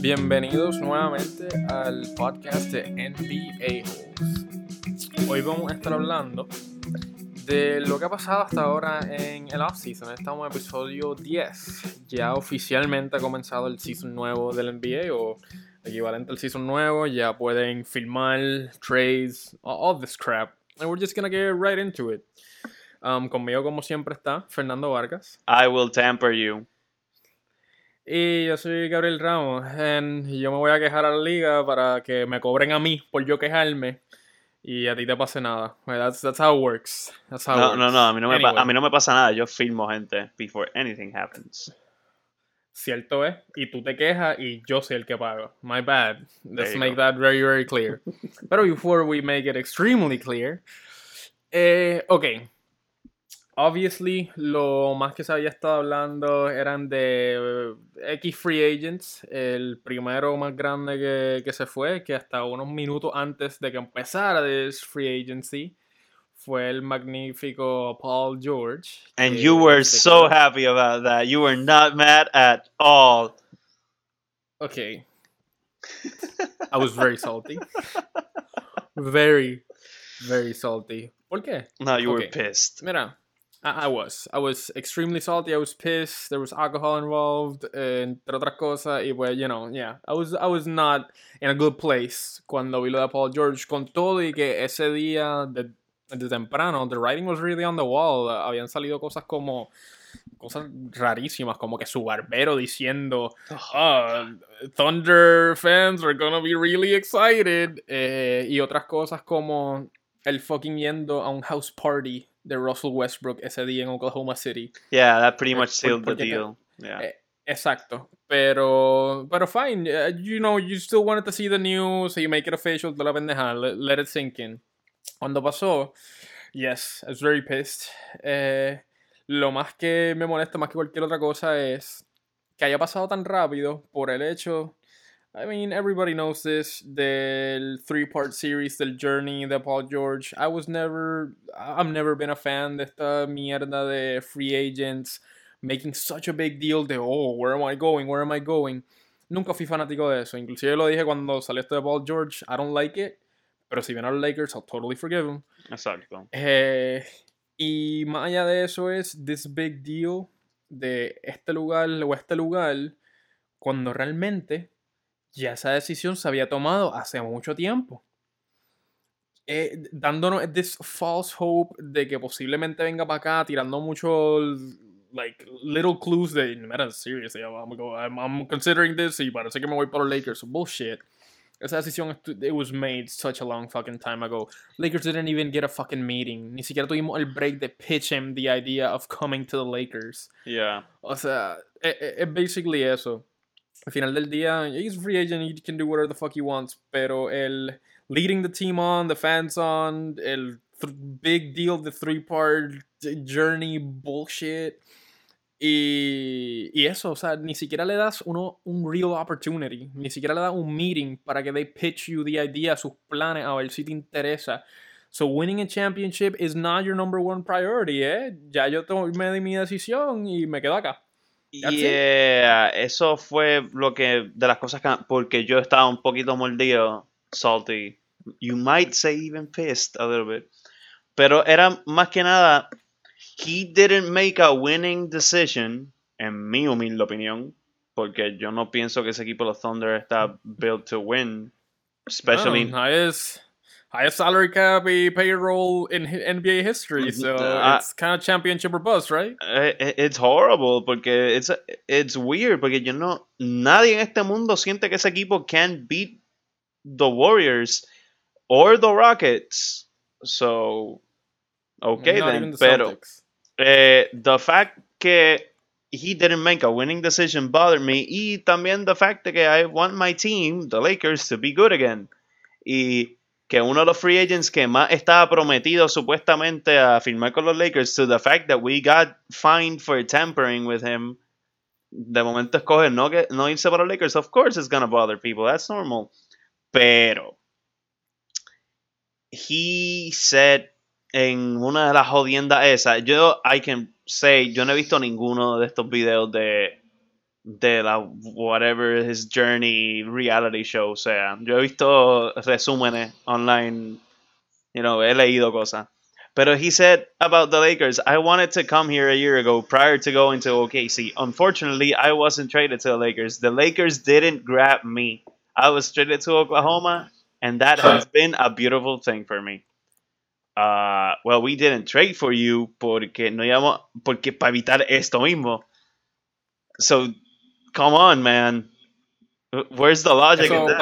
Bienvenidos nuevamente al podcast de NBA Holes. Hoy vamos a estar hablando de lo que ha pasado hasta ahora en el offseason. Estamos en episodio 10. Ya oficialmente ha comenzado el season nuevo del NBA o equivalente al season nuevo. Ya pueden filmar trades, all this crap. And we're just gonna get right into it. Um, conmigo, como siempre, está Fernando Vargas. I will tamper you. Y yo soy Gabriel Ramos. and yo me voy a quejar a la liga para que me cobren a mí por yo quejarme. Y a ti te pase nada. Well, that's, that's how it works. That's how it No, works. no, no, a mí no, me, Anyway, a mí no me pasa nada. Yo filmo gente before anything happens. Cierto es. Y tú te quejas y yo soy el que pago. My bad. Let's make go. that very, very clear. Pero before we make it extremely clear. Eh, ok. Obviously, lo más que se había estado hablando eran de eh, X Free Agents. El primero más grande que, que se fue, que hasta unos minutos antes de que empezara this Free Agency, fue el magnífico Paul George. And you were so quedó- happy about that. You were not mad at all. Okay. I was very salty. Very, very salty. ¿Por qué? No, you were pissed. Mira, I, I was. I was extremely salty. I was pissed. There was alcohol involved, eh, entre otras cosas. Y pues, you know, yeah. I was, I was not in a good place cuando vi lo de Paul George. Con todo y que ese día, de, de temprano, the writing was really on the wall. Habían salido cosas como cosas rarísimas, como que su barbero diciendo, "Ah, Thunder fans are gonna be really excited, eh, y otras cosas como el fucking yendo a un house party de Russell Westbrook ese día en Oklahoma City. Yeah, that pretty Por- much sealed the deal. Yeah. Eh, Exacto, pero pero fine, eh, you know, you still wanted to see the news, so you make it official, de la pendeja, let, let it sink in. Cuando pasó, yes, I was very pissed. Eh, lo más que me molesta más que cualquier otra cosa es que haya pasado tan rápido por el hecho, I mean, everybody knows this, del three-part series del Journey de Paul George. I was never, I've never been a fan de esta mierda de free agents making such a big deal de, oh, where am I going, where am I going. Nunca fui fanático de eso. Inclusive lo dije cuando salió esto de Paul George, I don't like it. Pero si viene a los Lakers, I'll totally forgive him. Exacto. Eh, y más allá de eso es this big deal de este lugar o este lugar cuando realmente ya esa decisión se había tomado hace mucho tiempo. Eh, dándonos this false hope de que posiblemente venga para acá tirando muchos like little clues de mira seriously I'm, I'm, go- I'm- I'm considering this y parece que me voy para los Lakers bullshit esa decisión it was made such a long fucking time ago Lakers didn't even get a fucking meeting. Ni siquiera tuvimos el break de pitch him the idea of coming to the Lakers. Yeah. O sea, es, es basically eso. Al final del día, he's a free agent, he can do whatever the fuck he wants. Pero el leading the team on, the fans on, el big deal, the three-part journey bullshit. Y, y eso, o sea, ni siquiera le das uno un real opportunity, ni siquiera le das un meeting para que they pitch you the idea, sus planes, a ver si te interesa. So winning a championship is not your number one priority, ¿eh? Ya yo tomé mi decisión y me quedo acá. It. Yeah, eso fue lo que de las cosas que porque yo estaba un poquito mordido, salty. You might say even pissed a little bit. Pero era más que nada he didn't make a winning decision en mi humilde opinión, porque yo no pienso que ese equipo los Thunder está built to win, especially Bueno, highest, highest salary cap y payroll in NBA history, so Ah. it's kind of championship or bust, right? Eh, eh, It's horrible porque it's, it's weird porque you know nadie en este mundo siente que ese equipo can beat the Warriors or the Rockets. So okay then, the pero eh, the fact que he didn't make a winning decision bothered me y también the fact that I want my team, the Lakers, to be good again. Y que uno de los free agents que más estaba prometido supuestamente a firmar con los Lakers, to the fact that we got fined for tampering with him, de momento escoge no, que, no irse para los Lakers, of course it's gonna bother people, that's normal. Pero, he said en una de las jodiendas esas, yo, I can say, yo no he visto ninguno de estos videos de de la whatever his journey reality show sea. Yo he visto resúmenes online, you know, he leído cosas. Pero he said about the Lakers, I wanted to come here a year ago prior to going to OKC. Unfortunately, I wasn't traded to the Lakers. The Lakers didn't grab me. I was traded to Oklahoma, and that has been a beautiful thing for me. Uh, well, we didn't trade for you porque no llamo, porque para evitar esto mismo. So come on, man. Where's the logic Eso, in that?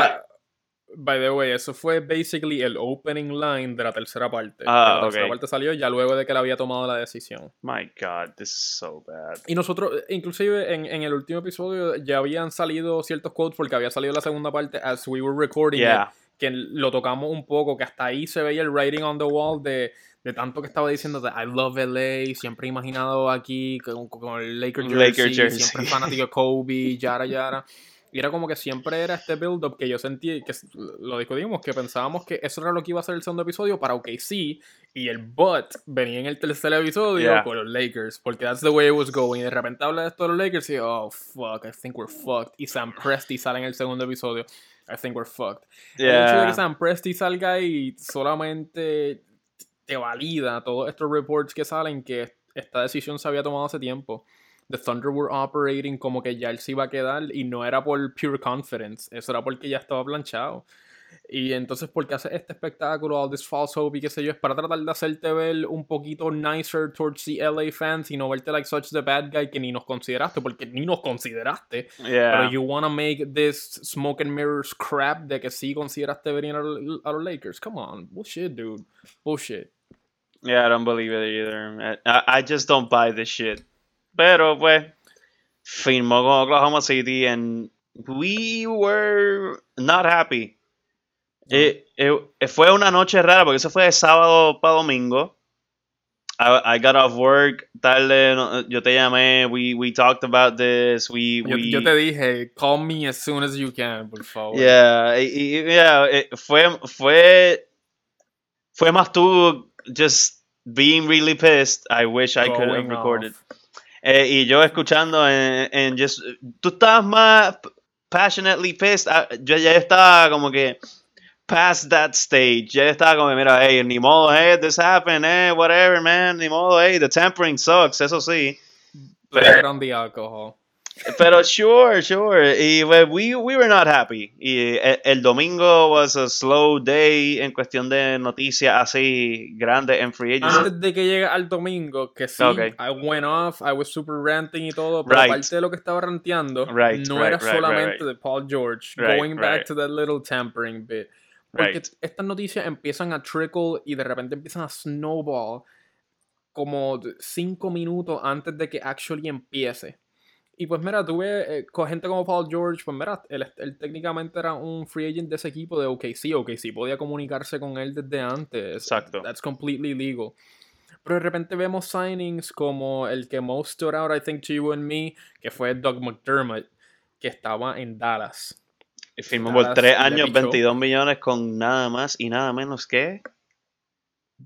by, by the way, eso fue basically el opening line de la tercera parte. Ah, la tercera parte salió ya luego de que él había tomado la decisión. My God, this is so bad. Y nosotros, inclusive en, en el último episodio, ya habían salido ciertos quotes porque había salido la segunda parte as we were recording Yeah. it, que lo tocamos un poco, que hasta ahí se veía el writing on the wall de, de tanto que estaba diciendo de I love LA, siempre imaginado aquí con, con el Laker jersey, Laker jersey. siempre fanático de Kobe, yara yara. Y era como que siempre era este build-up que yo sentí, que lo discutimos, que pensábamos que eso era lo que iba a ser el segundo episodio para OKC, y el but venía en el tercer episodio Yeah. con los Lakers, porque that's the way it was going. Y de repente habla de esto de los Lakers y oh, fuck, I think we're fucked. Y Sam Presti sale en el segundo episodio, I think we're fucked. El hecho de que Yeah. Sam Presti salga y solamente te valida todos estos reports que salen que esta decisión se había tomado hace tiempo. The Thunder were operating como que ya él se iba a quedar y no era por pure confidence, eso era porque ya estaba planchado. Y entonces, ¿por qué hace este espectáculo, all this false hope y qué sé yo? Es para tratar de hacerte ver un poquito nicer towards the LA fans y no verte like such the bad guy que ni nos consideraste, porque ni nos consideraste. Pero Yeah. you wanna make this smoke and mirrors crap de que sí consideraste venir a los Lakers. Come on, bullshit, dude. Bullshit. Yeah, I don't believe it either. I, I just don't buy this shit. Pero pues, firmó con Oklahoma City and we were not happy. Eh, eh, fue una noche rara porque eso fue de sábado para domingo. I, I got off work tarde, no- yo te llamé, we, we talked about this, we, Yo, we yo te dije, call me as soon as you can, por favor. Yeah, yeah, eh, fue, fue, fue más tú just being really pissed. I wish I could have recorded. Eh, y yo escuchando en, just, tú estabas más passionately pissed. Ah, Yo ya estaba como que past that stage. Ya estaba como, mira, hey, ni modo, hey, this happened, hey, whatever, man, ni modo, hey, the tampering sucks, eso sí. It on the alcohol. Pero sure, sure. Y we, we were not happy. Y el, el domingo was a slow day en cuestión de noticias así grandes en free agency. Antes de que llegue al domingo, que sí, Okay. I went off, I was super ranting y todo, pero Right. parte de lo que estaba ranteando Right, no right, era right, solamente right, right. de Paul George, Right, going back right. to that little tampering bit. Porque Right. estas noticias empiezan a trickle y de repente empiezan a snowball como cinco minutos antes de que actually empiece. Y pues mira, tuve eh, con gente como Paul George, pues mira, él, él técnicamente era un free agent de ese equipo de OKC, OKC podía comunicarse con él desde antes. Exacto. That's completely legal. Pero de repente vemos signings como el que most stood out, I think, to you and me, que fue Doug McDermott, que estaba en Dallas. Y firmó por tres años, pichó. 22 millones con nada más y nada menos que.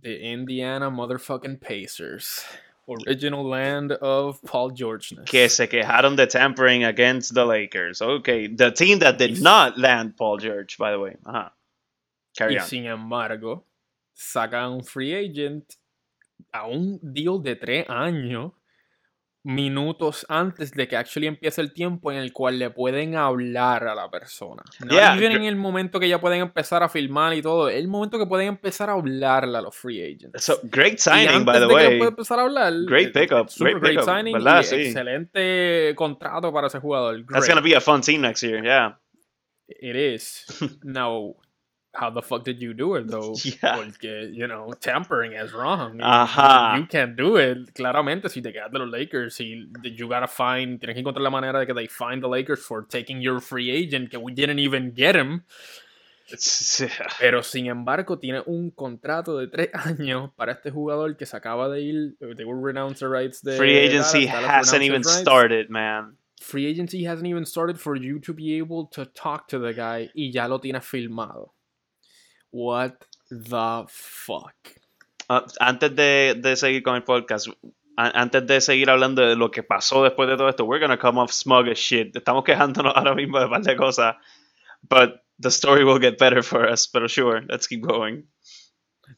The Indiana motherfucking Pacers. Original land of Paul Georgeness. Que se quejaron de tampering against the Lakers. Okay, the team that did not land Paul George, by the way. Ajá. Carry Y on. sin embargo, sacan un free agent a un deal de tres años, minutos antes de que actually empiece el tiempo en el cual le pueden hablar a la persona. No Yeah, even gr- en el momento que ya pueden empezar a filmar y todo, el momento que pueden empezar a hablarle a los free agents. So, great signing, by the way. empezar a hablar, Great eh, pickup, super great great pickup, signing y Sí. excelente contrato para ese jugador. That's Great. gonna be a fun team next year, yeah. It is. Now, how the fuck did you do it though? Yeah. Porque, you know, tampering is wrong. Ajá. You can't do it. Claramente, si te quedas de los Lakers, si you gotta find, tienes que encontrar la manera de que they find the Lakers for taking your free agent, que we didn't even get him. Pero sin embargo, tiene un contrato de tres años para este jugador que se acaba de ir. They will renounce the rights de. Free agency Dallas, Dallas hasn't even rights. started, man. Free agency hasn't even started for you to be able to talk to the guy y ya lo tienes filmado. What the fuck? Ah, antes de, de seguir con el podcast, a- antes de seguir hablando de lo que pasó después de todo esto, we're gonna come off smug as shit. Estamos quejándonos ahora mismo de un par de cosas. But the story will get better for us. Pero sure, let's keep going.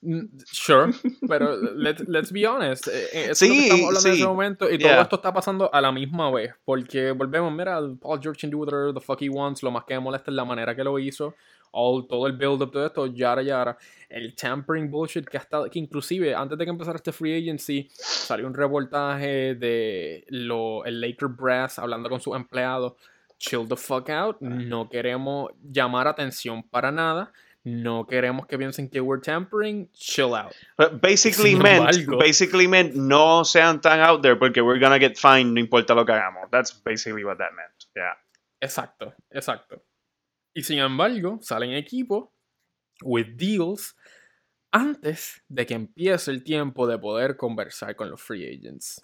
Mm, Sure, pero let's, let's be honest. eh, eh, es lo Sí, que estamos hablando en sí. ese momento y Yeah. todo esto está pasando a la misma vez. Porque volvemos, mira, Paul George can do whatever the fuck he wants. Lo más que me molesta es la manera que lo hizo. All, todo el build-up de esto, yara yara. El tampering bullshit que ha estado. Que inclusive antes de que empezara este free agency, salió un reportaje de lo, el Laker Brass hablando con sus empleados. Chill the fuck out. No queremos llamar atención para nada. No queremos que piensen que we're tampering. Chill out. But basically Sin meant, embargo- basically meant no sean tan out there porque we're gonna get fined no importa lo que hagamos. That's basically what that meant. Yeah. Exacto, exacto. Y sin embargo, salen equipos with deals antes de que empiece el tiempo de poder conversar con los free agents.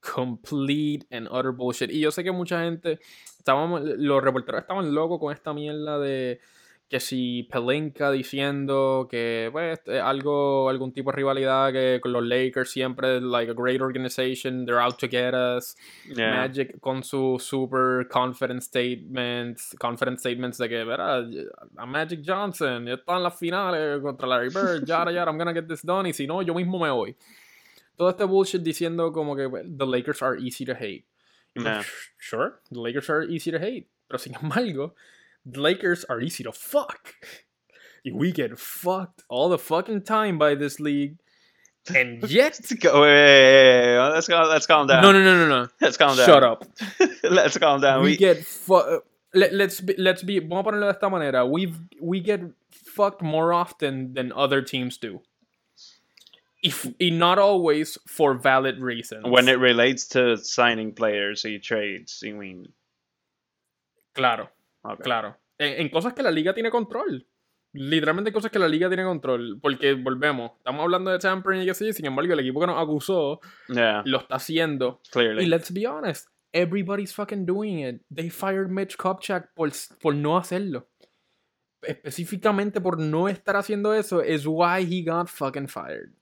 Complete and utter bullshit. Y yo sé que mucha gente, estábamos, los reporteros estaban locos con esta mierda de que si Pelinka diciendo que pues eh, algo algún tipo de rivalidad que con los Lakers siempre like a great organization they're out to get us Yeah. Magic con su super confident statements, confident statements de que, verá, a Magic Johnson ya está en las finales contra Larry Bird, yara, yara, I'm gonna get this done, y si no, yo mismo me voy. Todo este bullshit diciendo como que well, the Lakers are easy to hate. Yeah. Sure, the Lakers are easy to hate, pero sin embargo, the Lakers are easy to fuck. We get fucked all the fucking time by this league. And yet... Go. Wait, wait, wait. Let's go. Let's calm down. No, no, no, no, no. Let's calm down. Shut up. let's calm down. we, We, get fucked. let, let's be, let's be vamos a ponerlo de esta manera we we get fucked more often than other teams do if and not always for valid reasons when it relates to signing players y trades, I mean, claro okay. claro en, en cosas que la liga tiene control literalmente cosas que la liga tiene control porque volvemos estamos hablando de tampering y que sí sin embargo el equipo que nos acusó Yeah, lo está haciendo clearly. Y let's be honest, everybody's fucking doing it. They fired Mitch Kupchak por, por no hacerlo. Específicamente por no estar haciendo eso, is why he got fucking fired.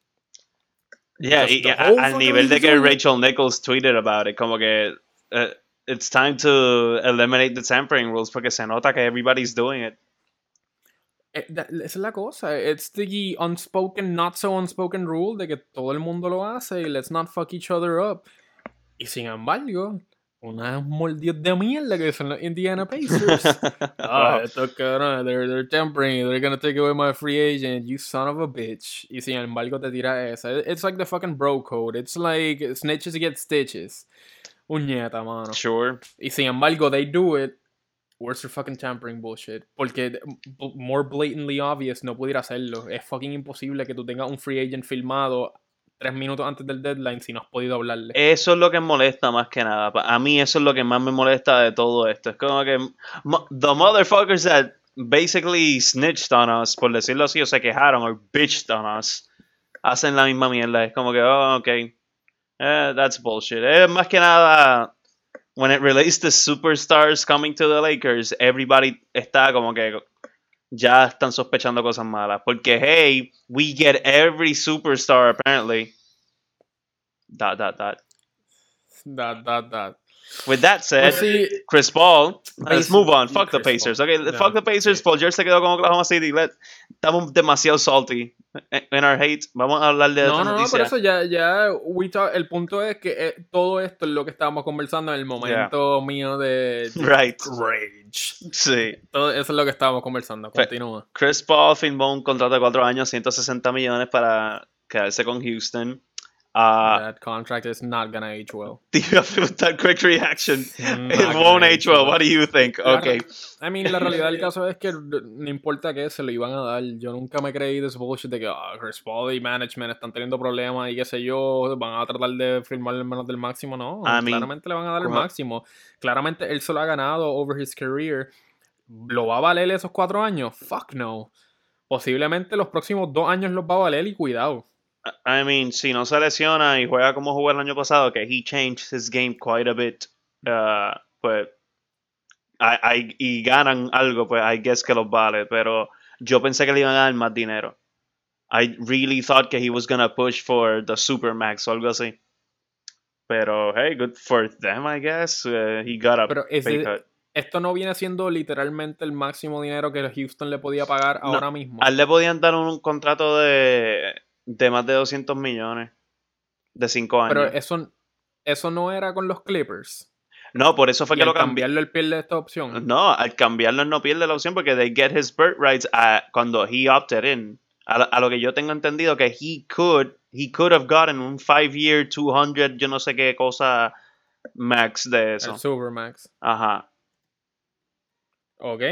Yeah, y, al nivel de que. Rachel Nichols tweeted about it, como que uh, it's time to eliminate the tampering rules porque se nota que everybody's doing it. Eh, Esa es la cosa. It's the unspoken, not so unspoken rule de que todo el mundo lo hace y let's not fuck each other up. Y sin embargo, unas mordidas de mierda que son los Indiana Pacers. Ah, estos cabrones, they're, they're tempering, they're gonna take away my free agent, you son of a bitch. Y sin embargo te tira esa. It's like the fucking bro code. It's like snitches get stitches. Uñeta, mano. Sure. Y sin embargo, they do it. Where's their fucking tampering bullshit? Porque b- more blatantly obvious no pudiera hacerlo. Es fucking imposible que tú tengas un free agent filmado tres minutos antes del deadline si no has podido hablarle. Eso es lo que molesta más que nada. A mí eso es lo que más me molesta de todo esto. Es como que the motherfuckers that basically snitched on us, por decirlo así, o se quejaron o bitched on us, hacen la misma mierda. Es como que, oh, ok. Eh, that's bullshit. Es más que when it relates to superstars coming to the Lakers, everybody está como que ya están sospechando cosas malas. Porque, hey, we get every superstar apparently. Dot, dot, dot. That, that, that. With that said, Pues sí, Chris Paul, let's Basi- move on. Fuck the Pacers. Paul. Okay, fuck the Pacers. sí. Paul George se quedó con Oklahoma City. Let, estamos demasiado salty en our hate. Vamos a hablar de No, no, no, noticia. por eso ya, ya, we talk- el punto es que eh, todo esto es lo que estábamos conversando en el momento mío de, de Right. rage. Sí. Todo eso es lo que estábamos conversando. Continúa. Chris Paul firmó un contrato de cuatro años, 160 millones para quedarse con Houston. Ah, That contract is not gonna age well. preguntar quick reaction. It won't age well. What do you think? Claro. Okay. I mean, la realidad del caso es que no importa qué, se lo iban a dar. Yo nunca me creí de ese bullshit de que ah, Chris Paul y management están teniendo problemas y qué sé yo, van a tratar de firmar el menos del máximo. No, I mean, claramente le van a dar el máximo. Claramente él se lo ha ganado over his career. ¿lo va a valer esos cuatro años? Fuck no. Posiblemente los próximos dos años los va a valer y cuidado. I mean, si no se lesiona y juega como jugó el año pasado, que he changed his game quite a bit, uh, pues, I- I- y ganan algo, pues I guess que los vale, pero yo pensé que le iban a dar más dinero. I really thought que he was gonna push for the Supermax o algo así. Pero, hey, good for them, I guess. Uh, he got a Pero pay cut. Esto no viene siendo literalmente el máximo dinero que Houston le podía pagar No, ahora mismo. A él le podían dar un contrato de, de más de 200 millones de 5 años. Pero eso, eso no era con los Clippers. No, por eso fue Y que al lo cambió. cambiarlo él pierde esta opción. No, al cambiarlo él no pierde la opción porque they get his birth rights a- cuando he opted in. A, lo- a lo que yo tengo entendido que he could, he could have gotten un 5 year 200, yo no sé qué cosa max de eso. El Supermax. Ajá. ¿Ok?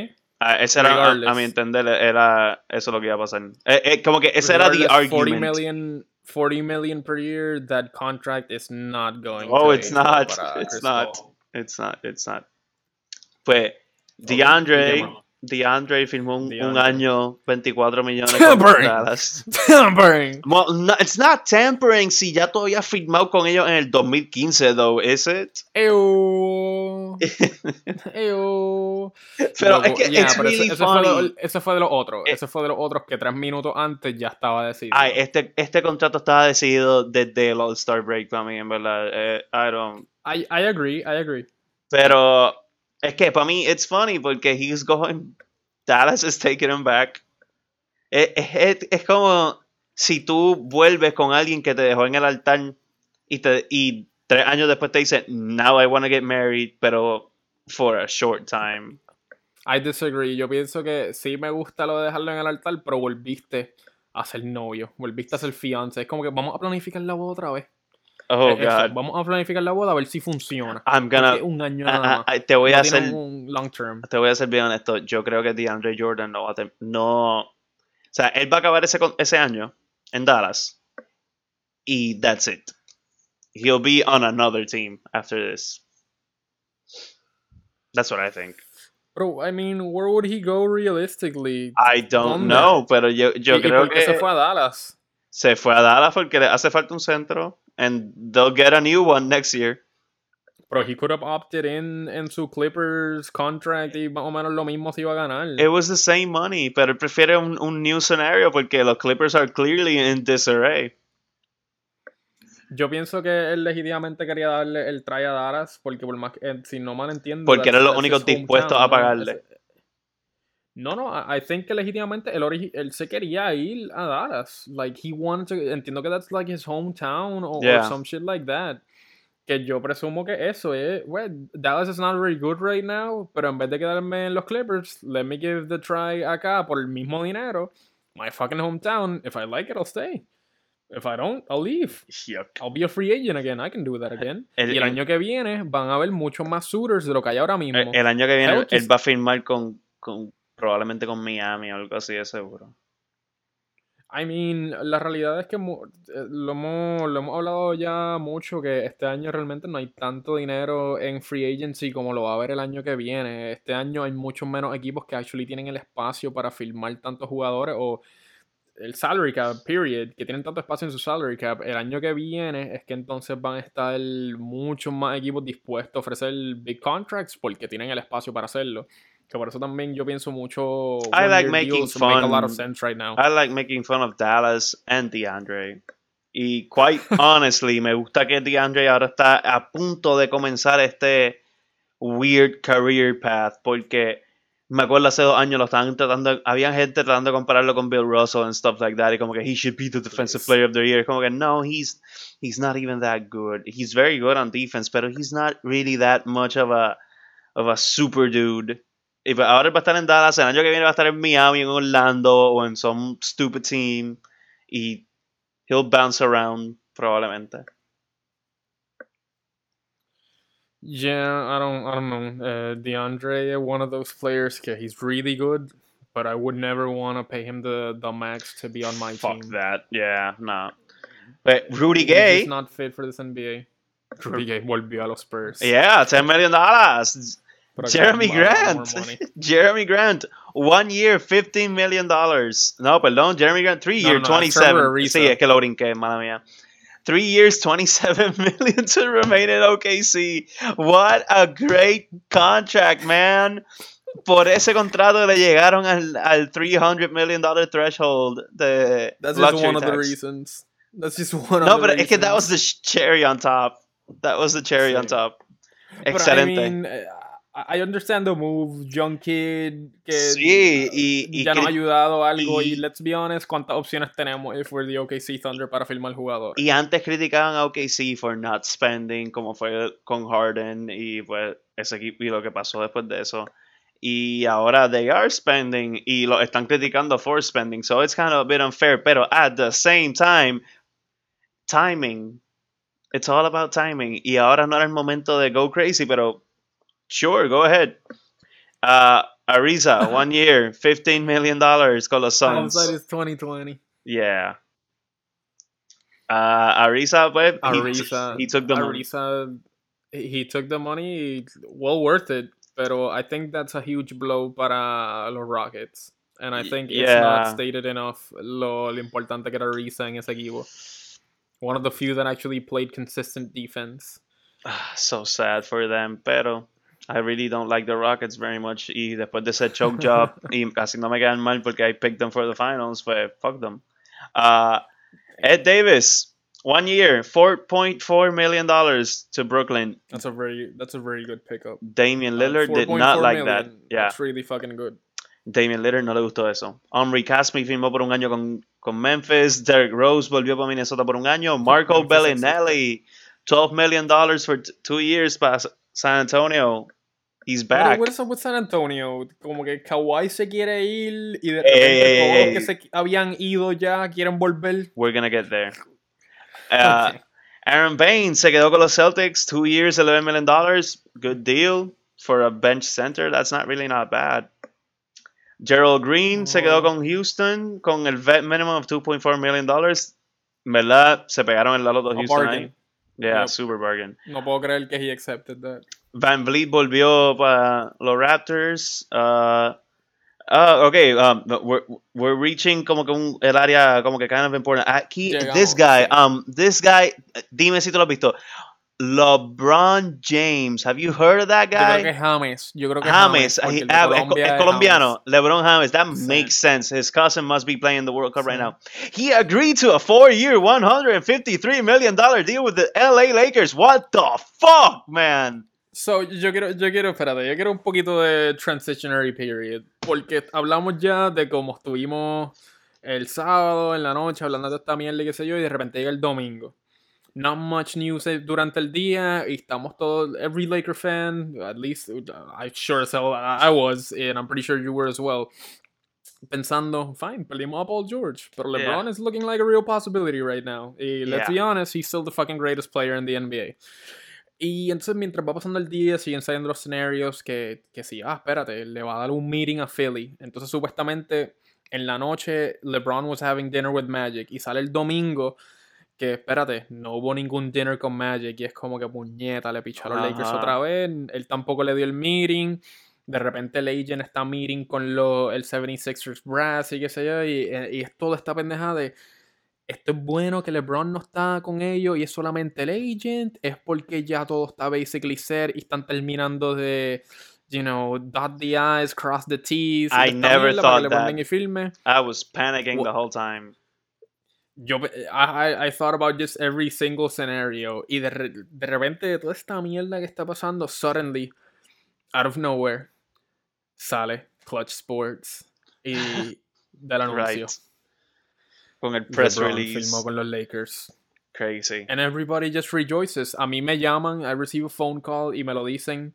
Ah, ese era, a, mi entender, era eso lo que iba a pasar. Eh, eh, como que ese era the Regardless, 40 argument. million, 40 million per year, that contract is not going Oh, to it's not. para It's not. Paul. It's not, it's not. Pues, DeAndre, dígame. DeAndre firmó un, un DeAndre. año 24 millones con Tampering. Dallas. Tampering. Well, no, it's not tampering si ya tú habías firmado con ellos en el 2015, though, is it? Ew. Pero es que yeah, it's pero ese- really ese, fue funny. de- ese fue de los otros. Eh, ese fue de los otros que tres minutos antes ya estaba decidido. Ay, este, este contrato estaba decidido desde el All-Star Break para mí, en verdad. Eh, I don't... I, I agree, I agree. Pero es que para mí it's funny porque he's going Dallas is taking him back. Es, es- es como si tú vuelves con alguien que te dejó en el altar y, te, y tres años después te dice now I want to get married, pero for a short time. I disagree. Yo pienso que sí me gusta lo de dejarlo en el altar, pero volviste a ser novio, volviste a ser fiance. Es como que vamos a planificar la boda otra vez. Oh Es eso, God, Vamos a planificar la boda a ver si funciona. I'm gonna. un año nada más. te voy a No hacer. un long term. Te voy a ser bien honesto. Yo creo que DeAndre Jordan no va a no. O sea, él va a acabar ese, ese año en Dallas. Y that's it. He'll be on another team after this. That's what I think. Bro, I mean, where would he go realistically? I don't ¿Dónde? know, pero yo, yo ¿Y- y creo por qué que se fue a Dallas? se fue a Dallas porque le hace falta un centro. And they'll get a new one next year. Bro, he could have opted in en su Clippers contract y más o menos lo mismo se iba a ganar. It was the same money, pero prefiere un, un new scenario porque los Clippers are clearly in disarray. Yo pienso que él legítimamente quería darle el try a Dallas porque por más eh, si no mal entiendo... Porque eran los únicos dispuestos a pagarle. No, no, I think que legítimamente él, él se quería ir a Dallas. Like, he wanted to... Entiendo que that's like his hometown or Yeah. some shit like that. Que yo presumo que eso es... Well, Dallas is not very good right now, pero en vez de quedarme en los Clippers, let me give the try acá por el mismo dinero. My fucking hometown. If I like it, I'll stay. If I don't, I'll leave. Yuck. I'll be a free agent again. I can do that again. El- y el el- año que viene van a haber muchos más shooters de lo que hay ahora mismo. El, el año que viene él, va a firmar con, con probablemente con Miami o algo así de seguro. I mean, la realidad es que eh, lo hemos, lo hemos hablado ya mucho que este año realmente no hay tanto dinero en free agency como lo va a haber el año que viene. Este año hay muchos menos equipos que actually tienen el espacio para firmar tantos jugadores o el salary cap, period, que tienen tanto espacio en su salary cap. El año que viene es que entonces van a estar muchos más equipos dispuestos a ofrecer big contracts porque tienen el espacio para hacerlo. Que por eso también yo pienso mucho. I like making deals make a lot of fun. sense right now. I like making fun of Dallas and DeAndre. Y quite honestly, me gusta que DeAndre ahora está a punto de comenzar este weird career path porque me acuerdo hace dos años lo estaban tratando, había gente tratando de compararlo con Bill Russell and stuff like that y como que he should be the defensive player of the year. Como que no, he's he's not even that good. He's very good on defense, pero he's not really that much of a of a super dude. Y pues ahora va a estar en Dallas, el año que viene va a estar en Miami, en Orlando o en some stupid team y he'll bounce around probablemente. Yeah, I don't, I don't know. Uh, DeAndre, one of those players. que he's really good, but I would never want to pay him the the max to be on my Fuck team. Fuck that, yeah, no. But Rudy Gay, just not fit for this NBA. Rudy Gay volvió a los Spurs. yeah, 10 million dollars. Jeremy Grant. Jeremy Grant. One year, $15 million. No, perdón. Jeremy Grant, three No, year, no, no, 27. Trevor Ariza. Sí, es que lo brinqué, mala mía. Three years, 27 million to remain in OKC. What a great contract, man. Por ese contrato le llegaron al, al 300 million dollar threshold de That's just one of the reasons. That's just one No, the es que that was the cherry on top. That was the cherry on top. But Excelente. I mean, eh, I understand the move, young kid, que Sí, y, y ya nos ha ayudado algo y, y- let's be honest, ¿cuántas opciones tenemos if we're the OKC Thunder para firmar jugador? Y antes criticaban a OKC for not spending, como fue con Harden y pues ese equipo y lo que pasó después de eso. Y ahora they are spending y lo están criticando for spending. So it's kind of a bit unfair. Pero at the same time, timing. It's all about timing. Y ahora no era el momento de go crazy, pero sure, go ahead. Uh, Ariza, one year, $15 million los Suns. Hindsight is 2020. Yeah. Uh, Ariza, he- Ariza, he, took the money. Ariza, he he took the money, well worth it, pero I think that's a huge blow para los Rockets. And I think it's yeah. not stated enough lo, lo importante que era Ariza en ese equipo. One of the few that actually played consistent defense. So sad for them, pero I really don't like the Rockets very much. Y después de ese choke job, y casi no me quedan mal porque I picked them for the finals, but fuck them. Uh, Ed Davis, one year, $4.4 million to Brooklyn. That's a very that's a very good pickup. Damian Uh, Lillard did not like that. Yeah. That's really fucking good. Damian Lillard no le gustó eso. Omri Caspi firmó por un año con, con Memphis. Derrick Rose volvió para Minnesota por un año. Marco Memphis Bellinelli, $12 million for t- two years para San Antonio. He's Pero back. up with San Antonio? Como que Kawhi se quiere ir y de repente ey, todos ey, los que se habían ido ya quieren volver. We're going to get there. Uh, Okay. Aaron Baines se quedó con los Celtics. Two years, $11 million. Good deal for a bench center. That's not really not bad. Gerald Green se quedó Oh. con Houston con el vet minimum of $2.4 million. ¿Verdad? Se pegaron en la loto A Houston ahí. Yeah, Yep. super bargain. No puedo creer que he accepted that. Van Vliet volvió para los Raptors. Uh, ah, ok, um, we're, we're reaching como que un, el área como que kind of important. Aquí, Llegamos, this guy, sí. um, this guy, dime si tú lo has visto. LeBron James, have you heard of that Yo creo guy? que James. Yo creo que James, James. he- ah, es, Colombia es es colombiano, LeBron James. That Sí. makes sense. His cousin must be playing the World Cup right Sí. now. He agreed to a four-year, $153 million deal with the LA Lakers. What the fuck, man? So, yo quiero, yo quiero, espérate, yo quiero un poquito de transitionary period. Porque hablamos ya de cómo estuvimos el sábado, en la noche, hablando de esta mierda y qué sé yo, y de repente llega el domingo. Not much news eh, durante el día, y estamos todos, every Laker fan, at least I sure as hell I was, and I'm pretty sure you were as well, pensando, fine, perdimos a Paul George, pero Yeah. LeBron is looking like a real possibility right now. Y let's Yeah. be honest, he's still the fucking greatest player in the NBA. Y entonces mientras va pasando el día, siguen saliendo los escenarios que, que sí, ah, espérate, le va a dar un meeting a Philly. Entonces supuestamente en la noche LeBron was having dinner with Magic y sale el domingo que, espérate, no hubo ningún dinner con Magic y es como que puñeta, le picharon los Lakers otra vez, él tampoco le dio el meeting. De repente el agent está meeting con lo, el 76ers brass y qué sé yo, y, eh, y es toda esta pendeja de esto es bueno que LeBron no está con ellos y es solamente el agent, es porque ya todo está basically set y están terminando de, you know, dot the I's, cross the T's. I never thought that. filme. I was panicking the whole time. Yo, I, I, eh, I thought about just every single scenario y de, re- de repente toda esta mierda que está pasando, suddenly, out of nowhere, sale Clutch Sports y del anuncio. Right. Con el press LeBron release. filmó con los Lakers. Crazy. And everybody just rejoices. A mí me llaman, I receive a phone call y me lo dicen.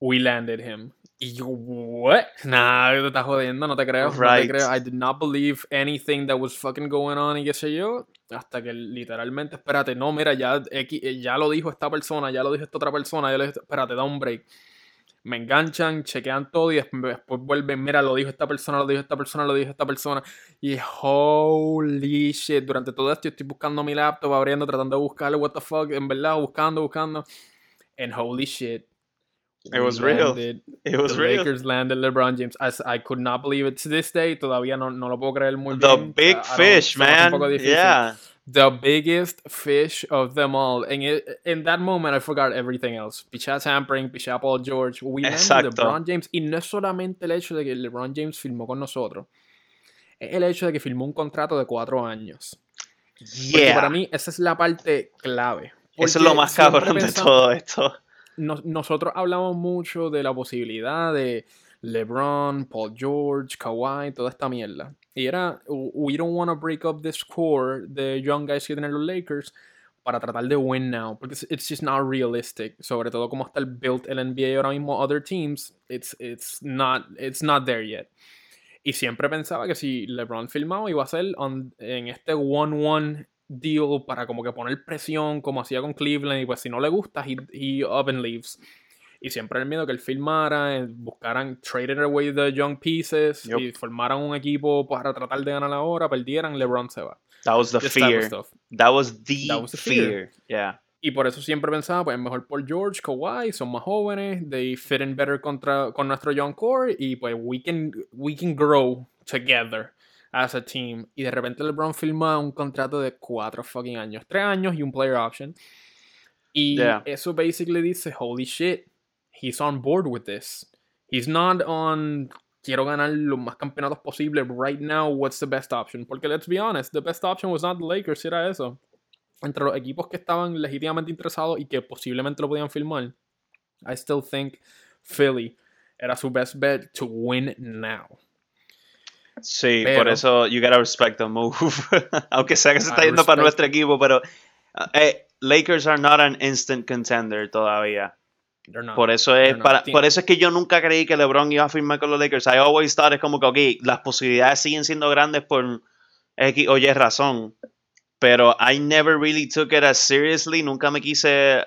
We landed him. Y yo, what? Nah, te estás jodiendo, no te creo. No te creo. I did not believe anything that was fucking going on y qué sé yo. Hasta que literalmente, espérate, no, mira, ya, eh, ya lo dijo esta persona, ya lo dijo esta otra persona, ya lo dijo, espérate, da un break. Me enganchan, chequean todo y después, después vuelven, mira, lo dijo esta persona, lo dijo esta persona, lo dijo esta persona. Y holy shit, durante todo esto yo estoy buscando mi laptop, abriendo, tratando de buscarle what the fuck, en verdad, buscando, buscando. And holy shit, It was real. It was the real. Lakers landed LeBron James. As I could not believe it to this day. Todavía no, no lo puedo creer muy The bien. big I- I don't- fish, man. Yeah. The biggest fish of them all. And it, in that moment, I forgot everything else. Pichá tampering, pichá Paul George. We landed. LeBron James. Y no es solamente el hecho de que LeBron James filmó con nosotros. Es el hecho de que filmó un contrato de cuatro años. Porque Yeah. para mí esa es la parte clave. Eso es lo Porque más cabrón de pensamos- todo esto. Nos- nosotros hablamos mucho de la posibilidad de LeBron, Paul George, Kawhi, toda esta mierda. Y era, we don't want to break up this core de young guys que tienen los Lakers para tratar de win now. Porque it's- just not realistic. Sobre todo como está el built el NBA ahora mismo, other teams, it's, it's, not, it's not there yet. Y siempre pensaba que si LeBron filmaba iba a ser on- en este one-one deal para como que poner presión como hacía con Cleveland y pues si no le gusta, he, he up and leaves. Y siempre el miedo que él filmara, eh, buscaran, traded away the young pieces Yup. y formaran un equipo para tratar de ganar ahora, perdieran, LeBron se va. That was the This fear. That was the, That was the fear. fear. Yeah. Y por eso siempre pensaba, pues mejor por George, Kawhi, son más jóvenes, they fit in better contra, con nuestro young core y pues we can, we can grow together as a team. Y de repente LeBron firma un contrato de cuatro fucking años, tres años y un player option. Y Yeah. eso basically dice, holy shit, he's on board with this. He's not on, quiero ganar los más campeonatos posible right now, what's the best option? Porque let's be honest, the best option was not the Lakers, era eso entre los equipos que estaban legítimamente interesados y que posiblemente lo podían filmar, I still think Philly era su best bet to win now. Sí, Pero- por eso you gotta respect the move. Aunque sea que se está I yendo para nuestro equipo, pero eh, Lakers are not an instant contender todavía. Not. Por eso es para, por eso es que yo nunca creí que LeBron iba a firmar con los Lakers. I always thought es como que ok, las posibilidades siguen siendo grandes por X o Y razón. Pero I never really took it as seriously. Nunca me quise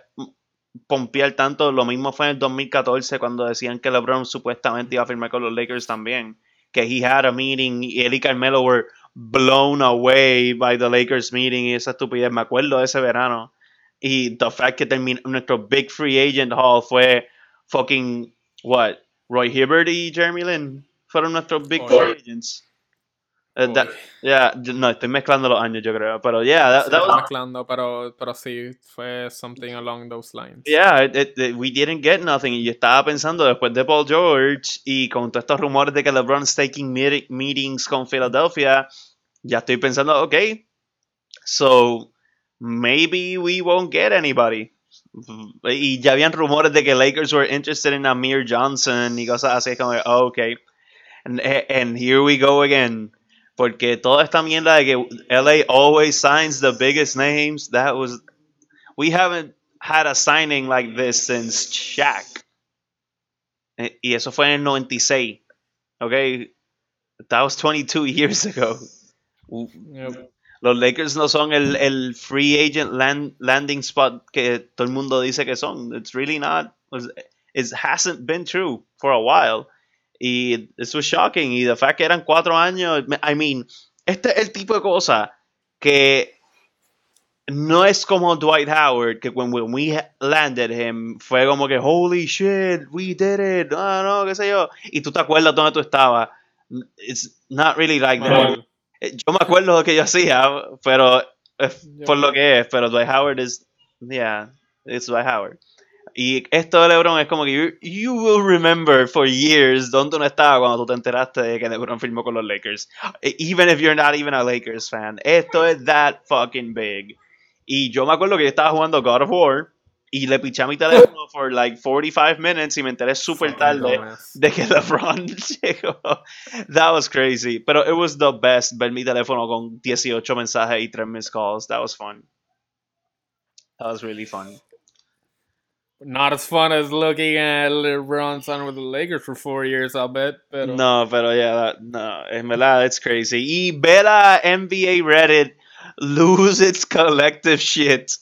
pompear tanto. Lo mismo fue en el 2014 cuando decían que LeBron supuestamente iba a firmar con los Lakers también. Que he had a meeting y él y Carmelo were blown away by the Lakers meeting y esa estupidez. Me acuerdo de ese verano. Y the fact que terminó nuestro big free agent hall fue fucking what? Roy Hibbert y Jeremy Lin fueron nuestros big Oye. free agents. Uh, that- yeah, no, estoy mezclando los años, yo creo. Pero yeah, that, was, mezclando, pero, pero sí, fue something along those lines. yeah, it- it- it- we didn't get nothing. Y yo estaba pensando después de Paul George y con todos estos rumores de que LeBron's taking meeti- meetings con Philadelphia, ya estoy pensando, ok, so maybe we won't get anybody. Y ya habían rumores de que Lakers were interested in Amir Johnson y cosas así, como, oh, ok. And, and here we go again. Porque toda esta mierda de que LA always signs the biggest names, that was. We haven't had a signing like this since Shaq. Eh, Y eso fue en el 96. Okay? That was 22 years ago. Yep. Los Lakers no son el, el free agent land- landing spot que todo el mundo dice que son. It's really not. It hasn't been true for a while. Y this was shocking. Y the fact que eran cuatro años. I mean, este es el tipo de cosa que no es como Dwight Howard, que when, when we landed him fue como que, holy shit, we did it. No, no, qué sé yo. Y tú te acuerdas dónde tú estabas. It's not really like that. Eh, Yo me acuerdo lo que yo hacía, pero eh, por lo que es, pero Dwight Howard es, yeah, it's Dwight Howard. Y esto de LeBron es como que you, you will remember for years dónde uno estaba cuando tú te enteraste de que LeBron firmó con los Lakers. Eh, Even if you're not even a Lakers fan. Esto es that fucking big. Y yo me acuerdo que yo estaba jugando God of War y le piché a mi teléfono for like 45 minutes y me enteré súper tarde de que LeBron llegó. That was crazy. Pero it was the best ver mi teléfono con 18 mensajes y 3 missed calls. That was fun. That was really fun. Not as fun as looking at LeBron signing with the Lakers for four years, I'll bet. Pero uh, No, pero uh, yeah, that- no, en verdad, it's crazy. Y ver a NBA Reddit lose its collective shit.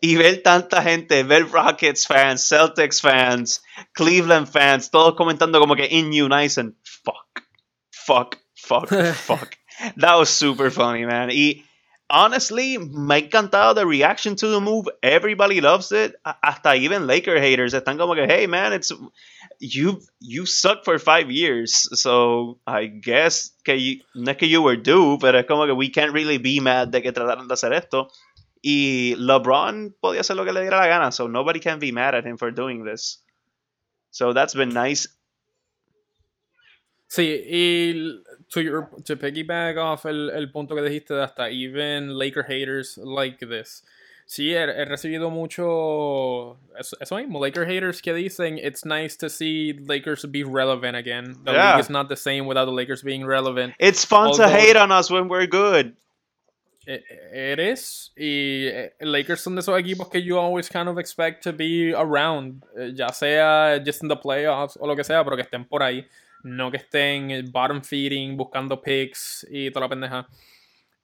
Y ver tanta gente, ver Rockets fans, Celtics fans, Cleveland fans, todos comentando como que in unison. Fuck, fuck, fuck, fuck. That was super funny, man. Y honestly, me ha encantado the reaction to the move. Everybody loves it. Hasta even Laker haters están como que, hey man, it's you you suck for five years, so I guess que you, no es que you were due, pero es como que we can't really be mad de que trataron de hacer esto. Y LeBron podía hacer lo que le diera la gana, so nobody can be mad at him for doing this. So that's been nice. Sí, y to, your, to piggyback off el, el punto que dijiste de hasta even Laker haters like this. Sí, he, he recibido mucho eso, eso mismo, Laker haters que dicen it's nice to see Lakers be relevant again. The Yeah. league is not the same without the Lakers being relevant. It's fun to hate on us when we're good. It, it is. Y eh, Lakers son de esos equipos que you always kind of expect to be around, eh, ya sea just in the playoffs o lo que sea, pero que estén por ahí. No que estén bottom feeding, buscando picks y toda la pendeja.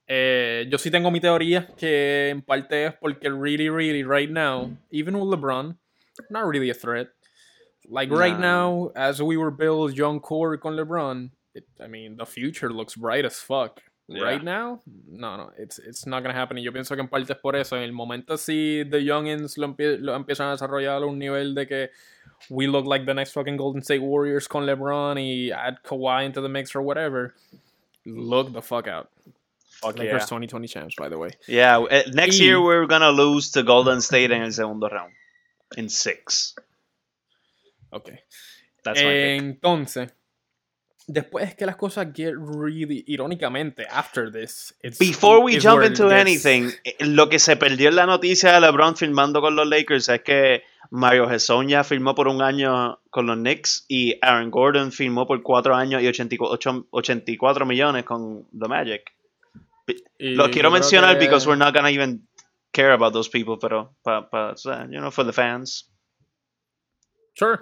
Eh, yo sí tengo mi teoría que en parte es porque really, really, right now, even with LeBron, not really a threat. Like right now, as we were built young core con LeBron, it, I mean, the future looks bright as fuck. Yeah. Right now, no, no, it's, it's not gonna happen. Y yo pienso que en parte es por eso. En el momento si The Youngins lo, empie- lo empiezan a desarrollar a un nivel de que we look like the next fucking Golden State Warriors con LeBron y add Kawhi into the mix or whatever, look the fuck out. Fuck Lakers yeah. 2020 champs, by the way. Yeah, eh, next Y- year we're gonna lose to Golden State en el segundo round. In six. Okay. That's my pick. Después es que las cosas get really, irónicamente, after this. It's, Before we jump into anything, eh, lo que se perdió en la noticia de LeBron firmando con los Lakers es que Mario Hezonja firmó por un año con los Knicks y Aaron Gordon firmó por cuatro años y 84, 84 millones con the Magic. y Lo quiero mencionar que- because we're not gonna even care about those people, pero pa, pa, you know, for the fans. Sure.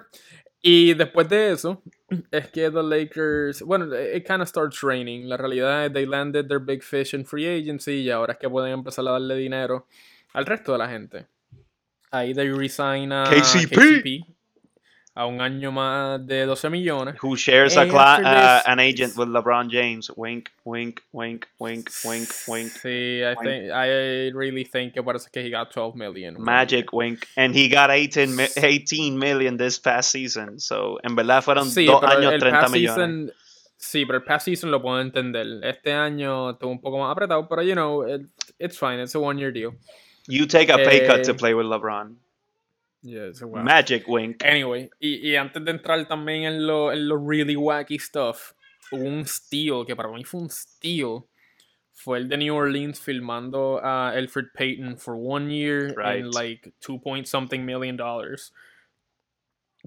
Y después de eso, es que the Lakers, bueno, it kind of starts raining. La realidad es they landed their big fish in free agency y ahora es que pueden empezar a darle dinero al resto de la gente. Ahí they resign a KCP. KCP a un año más de 12 millones. Who shares a uh, an agent with LeBron James? Wink, wink, wink, wink, wink, wink. Sí, I, think, I really think que parece que he got 12 million. Magic wink. And he got 18, mi- 18 million this past season. So, en verdad fueron Sí, dos pero años el 30 past millones. season- sí, pero el past season lo puedo entender. Este año estuvo un poco más apretado, pero you know, it- it's fine. It's a one year deal. You take a pay cut Eh, to play with LeBron. Yeah, it's a wow. Magic wink. Anyway, y, y antes de entrar también en lo, en lo really wacky stuff, hubo un steal que para mí fue un steal. Fue el de New Orleans filmando a Alfred Payton for one year Right. and like two point something million dollars.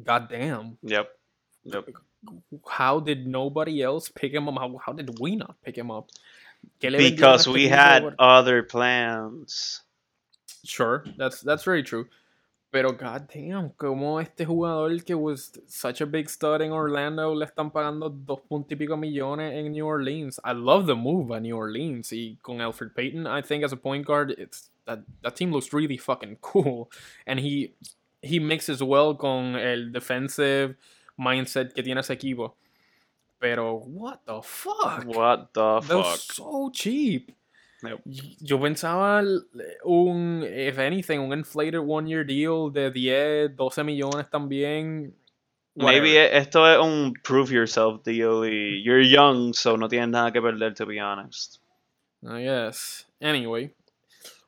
God damn. Yep. Yep. How did nobody else pick him up? How, how did we not pick him up? ¿Qué le vendieron a Because we tipo? had other plans. Sure, that's that's very true. Pero goddamn, como este jugador que was such a big stud en Orlando le están pagando dos puntos y pico millones en New Orleans. I love the move a New Orleans y con Alfred Payton, I think as a point guard, it's that that team looks really fucking cool and he he mixes well con el defensive mindset que tiene ese equipo. Pero what the fuck? What the fuck? so cheap. Yo pensaba un, if anything, un inflated one year deal de 10, 12 millones también. Maybe Whatever. esto es un prove yourself deal y you're young, so no tienes nada que perder, to be honest. I guess. Anyway,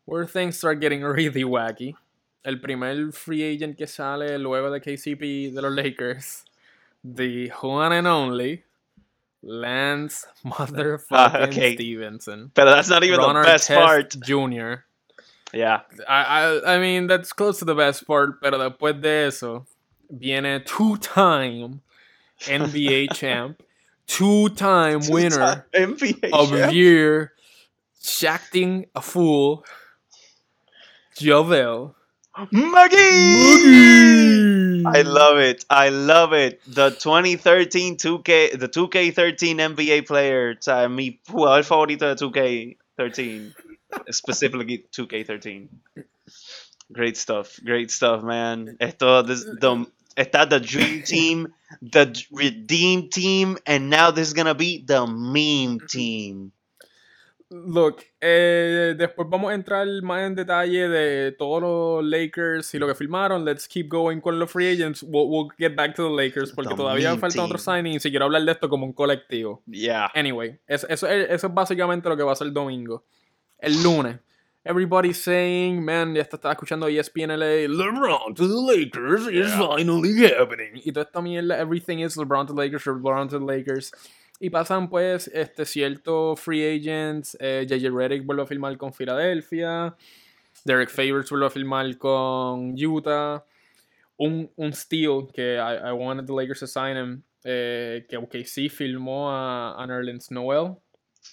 where things start getting really wacky. El primer free agent que sale luego de KCP de los Lakers, the one and only Lance motherfucking Ah, okay. Stevenson. But that's not even Ron the best Artest part. Jr. Yeah. I, I, I mean, that's close to the best part, pero después de eso, viene two-time NBA champ, two-time winner NBA of champ. year, acting a fool, Jovel. Maggie! I love it. I love it. The 2013 2K, the 2K13 NBA player, o sea, mi jugador favorito de 2K13, specifically 2K13. Great stuff. Great stuff, man. Esto, this, the, está the dream team, the redeem team, and now this is gonna be the meme team. Look, eh, después vamos a entrar más en detalle de todos los Lakers y lo que firmaron. Let's keep going con los free agents. We'll, we'll get back to the Lakers porque The todavía faltan otros signings y quiero hablar de esto como un colectivo. Yeah. Anyway, eso, eso, es- eso es básicamente lo que va a ser el domingo. El lunes. Everybody's saying, man, ya estaba escuchando ESPN LA, LeBron to the Lakers is finally happening. Y toda esta mierda, everything is LeBron to the Lakers, LeBron to the Lakers. Y pasan pues este cierto free agents, eh, JJ Redick vuelve a firmar con Filadelfia, Derek Favors vuelve a firmar con Utah, un, un steal que I, I wanted the Lakers to sign him, eh, que OKC filmó a, a Nerlens Noel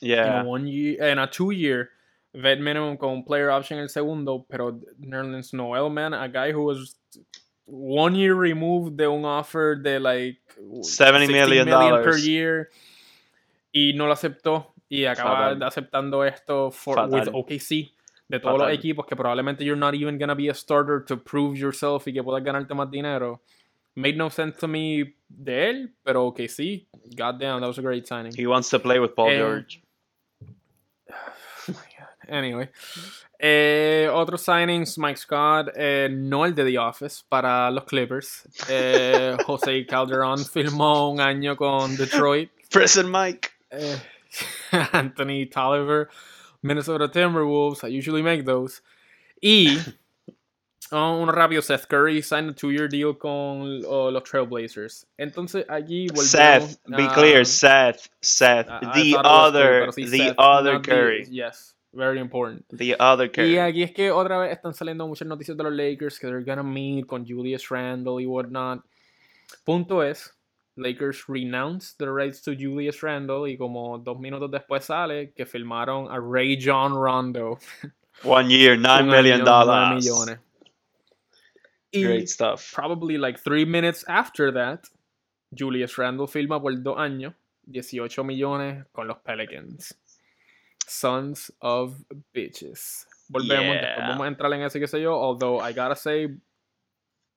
Yeah. a one year, en a two year vet minimum con player option el segundo, pero Nerlens Noel, man, a guy who was one year removed de un offer de like 70 million per dollars. year y no lo aceptó y acaba Fatal. aceptando esto for, Fatal. with OKC de todos los equipos que probablemente you're not even gonna be a starter to prove yourself y que puedas ganarte más dinero. Made no sense to me de él, pero OKC, goddamn, that was a great signing. He wants to play with Paul Eh, George. Anyway. Eh, otros signings, Mike Scott, eh, no el de The Office, para los Clippers. Eh, José Calderón filmó un año con Detroit. Prison Mike. Eh, Anthony Tolliver, Minnesota Timberwolves. I usually make those. Y oh, uno rápido, Seth Curry signed a two-year deal con oh, los Trailblazers. Entonces allí volvemos Seth, be clear, Seth, Seth, I the Curry, other, pero sí, the Seth, other not the- Curry, yes, very important. the other Y Curry. aquí es que otra vez están saliendo muchas noticias de los Lakers que they're gonna meet con Julius Randle y whatnot. Punto es, Lakers renounced the rights to Julius Randle y como dos minutos después sale que firmaron a Ray John Rondo. One year, nine million dollars. millones. Y Great stuff. probably like three minutes after that, Julius Randle firma por dos años, 18 millones con los Pelicans. Sons of bitches. Volvemos, después Yeah. vamos a entrar en ese que sé yo, although I gotta say,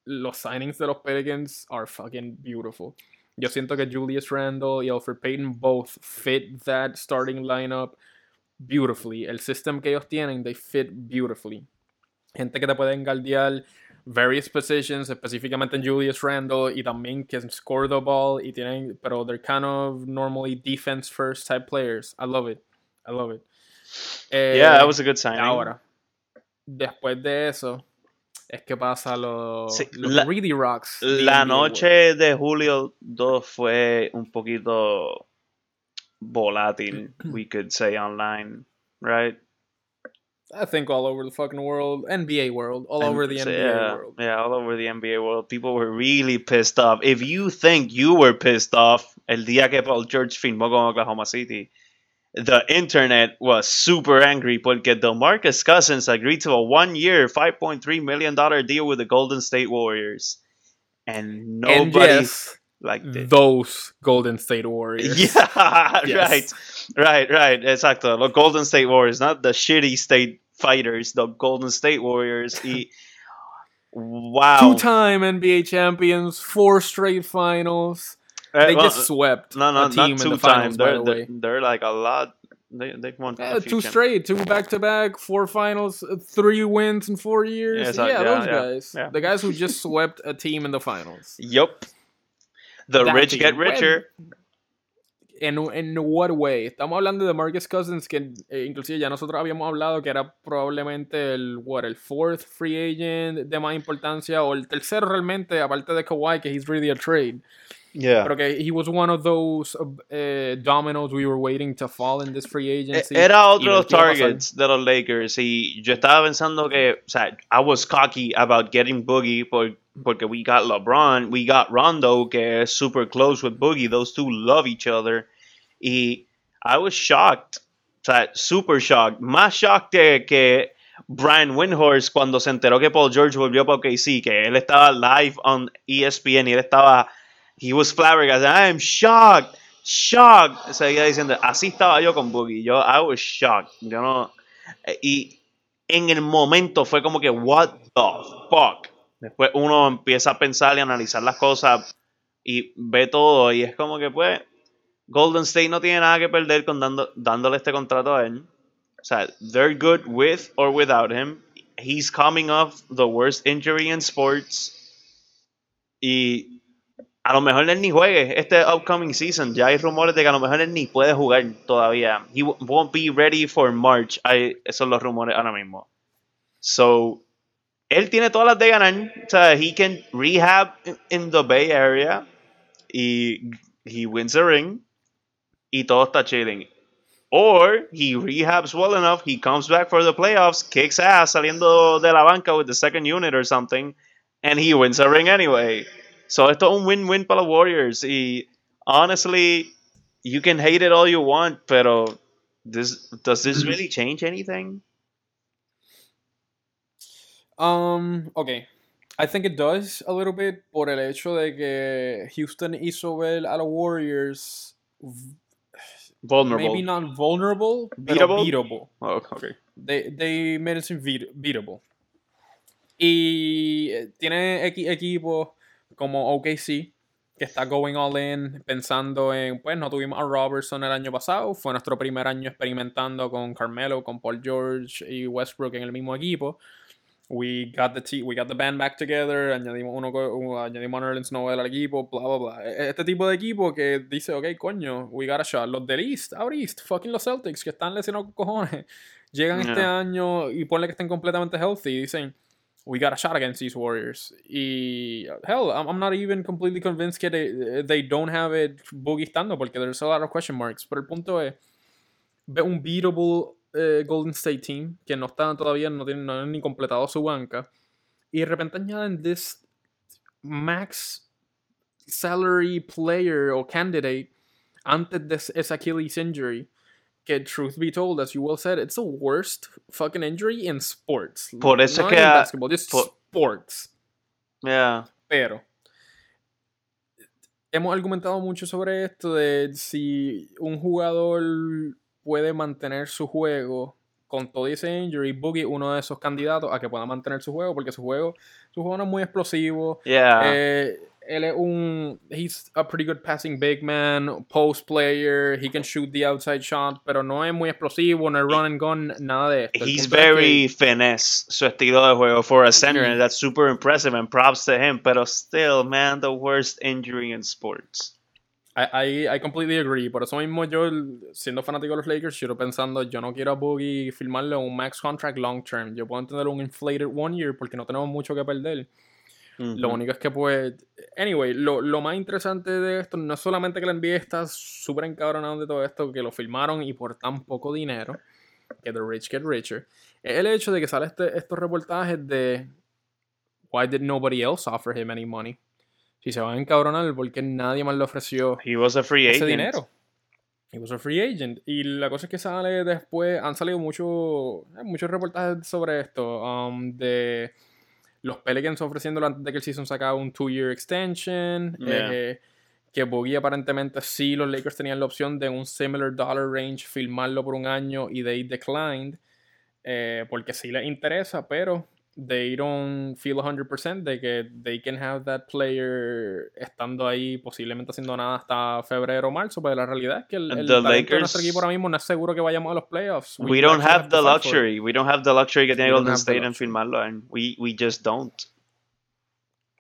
los signings de los Pelicans are fucking beautiful. Yo siento que Julius Randle y Alfred Payton both fit that starting lineup beautifully. El system que ellos tienen, they fit beautifully. Gente que te pueden guardiar various positions, específicamente en Julius Randle, y también can score the ball, y tienen, pero they're kind of normally defense first type players. I love it. I love it. Eh, Yeah, that was a good signing. Ahora, después de eso, es que pasa lo, Sí, los la- Rocks. La noche de julio 2 fue un poquito volátil, we could say online, right? I think all over the fucking world, NBA world, all And over the NBA yeah, world. Yeah, all over the NBA world. People were really pissed off. If you think you were pissed off el día que Paul George firmó con Oklahoma City, the internet was super angry porque DeMarcus Cousins agreed to a one-year, $5.3 million deal with the Golden State Warriors. And And nobody yes, liked it. those Golden State Warriors. Yeah, Yes. right, right, right. Exacto. Los Golden State Warriors, not the shitty state fighters, the Golden State Warriors. Y, wow. Two-time NBA champions, four straight finals. Eh, They well, just swept no, no, a team not in the finals, by They're, the they're, way. they're like a lot. They, they've won Yeah, two straight, two back-to-back, four finals, uh, three wins in four years. Yeah, Yeah, so- yeah, those yeah, guys. yeah. The guys who just swept a team in the finals. Yep. The That rich team. get richer. En, en what way? Estamos hablando de Marcus Cousins, que eh, inclusive ya nosotros habíamos hablado que era probablemente el, what, el fourth free agent de más importancia, o el tercero realmente, aparte de Kawhi, que he's really a trade. Yeah. Pero que he was one of those uh, dominoes we were waiting to fall in this free agency. Era otro de los qué iba a pasar. targets de los Lakers y yo estaba pensando que, o sea, I was cocky about getting Boogie por, porque we got LeBron, we got Rondo que es super close with Boogie, those two love each other y I was shocked, o sea, super shocked, más shocked que, Brian Windhorst cuando se enteró que Paul George volvió para OKC, que él estaba live on ESPN y él estaba, he was flabbergasted, I am shocked shocked. Seguía diciendo, así estaba yo con Boogie. Yo, I was shocked. Yo no. Y en el momento fue como que, what the fuck. Después uno empieza a pensar y analizar las cosas y ve todo. Y es como que, pues, Golden State no tiene nada que perder con dando, dándole este contrato a él. sea, they're good with or without him. He's coming off the worst injury in sports. Y a lo mejor él ni juegue este upcoming season. Ya hay rumores de que a lo mejor él ni puede jugar todavía. He won't be ready for March. Esos son los rumores ahora mismo. So, él tiene todas las de ganar. O sea, he can rehab in the Bay Area. Y he wins a ring. Y todo está chilling. Or he rehabs well enough, he comes back for the playoffs, kicks ass saliendo de la banca with the second unit or something, and he wins a ring anyway. So es un win-win para los Warriors. Y honestly, you can hate it all you want, pero this, does this really change anything? Um, okay. I think it does a little bit por el hecho de que Houston hizo ver a los Warriors vulnerable. Maybe not vulnerable, beatable. beatable. Oh, okay. They, they made it seem beatable. Y tiene equipos como OKC, que está going all in, pensando en, pues no tuvimos a Robertson el año pasado, fue nuestro primer año experimentando con Carmelo, con Paul George y Westbrook en el mismo equipo. We got the team, we got the band back together, añadimos uno, añadimos a Nerlens Noel al equipo, bla bla bla. E, este tipo de equipo que dice, ok, coño, we got a shot. Los del East, out East, fucking los Celtics, que están lesionados cojones, llegan este año y ponle que estén completamente healthy y dicen, we got a shot against these Warriors. Hell, I'm, I'm not even completely convinced que they, they don't have it boogie porque there's a lot of question marks. Pero el punto es, ve un beatable eh, Golden State Team, que no están todavía, no tienen, no han ni completado su banca, y de repente añaden this max salary player o candidate antes de ese Achilles injury. Que, truth be told, as you well said, it's the worst fucking injury in sports. Por eso Not que. in a- basketball, just por- sports. Yeah. Pero hemos argumentado mucho sobre esto de si un jugador puede mantener su juego con todo ese injury, Boogie uno de esos candidatos a que pueda mantener su juego, porque su juego, su juego no es muy explosivo. Yeah. Eh, él es un. He's a pretty good passing big man, post player, he can shoot the outside shot, pero no es muy explosivo, no es run and gun, nada de esto. He's punto es que- very finesse, su estilo de juego for a center, Mm. and that's super impressive, and props to him. Pero still, man, the worst injury in sports. I, I, I completely agree. Por eso mismo yo, siendo fanático de los Lakers, yo pensando, yo no quiero a Boogie firmarle un max contract long term. Yo puedo entender un inflated one year porque no tenemos mucho que perder. Lo Mhm. único es que pues... Anyway, lo, lo más interesante de esto no es solamente que la NBA está súper encabronado de todo esto, que lo firmaron y por tan poco dinero, que the rich get richer, es el hecho de que sale este, estos reportajes de why did nobody else offer him any money? Si se van a encabronar, porque nadie más le ofreció He was a free ese agent. dinero. He was a free agent. Y la cosa es que sale después, han salido mucho, eh, muchos reportajes sobre esto. um, de los Pelicans ofreciéndolo antes de que el season sacaba un two-year extension. Yeah. eh, que Boogie aparentemente sí, los Lakers tenían la opción de un similar dollar range, filmarlo por un año y they declined. eh, porque sí les interesa, pero they don't feel 100% de que they can have that player estando ahí posiblemente haciendo nada hasta febrero o marzo, pero la realidad es que el, el talento de Lakers- nuestro equipo ahora mismo no es seguro que vayamos a los playoffs. We don't have the for luxury. We don't have the luxury que tiene Golden State en firmarlo, and we, we just don't.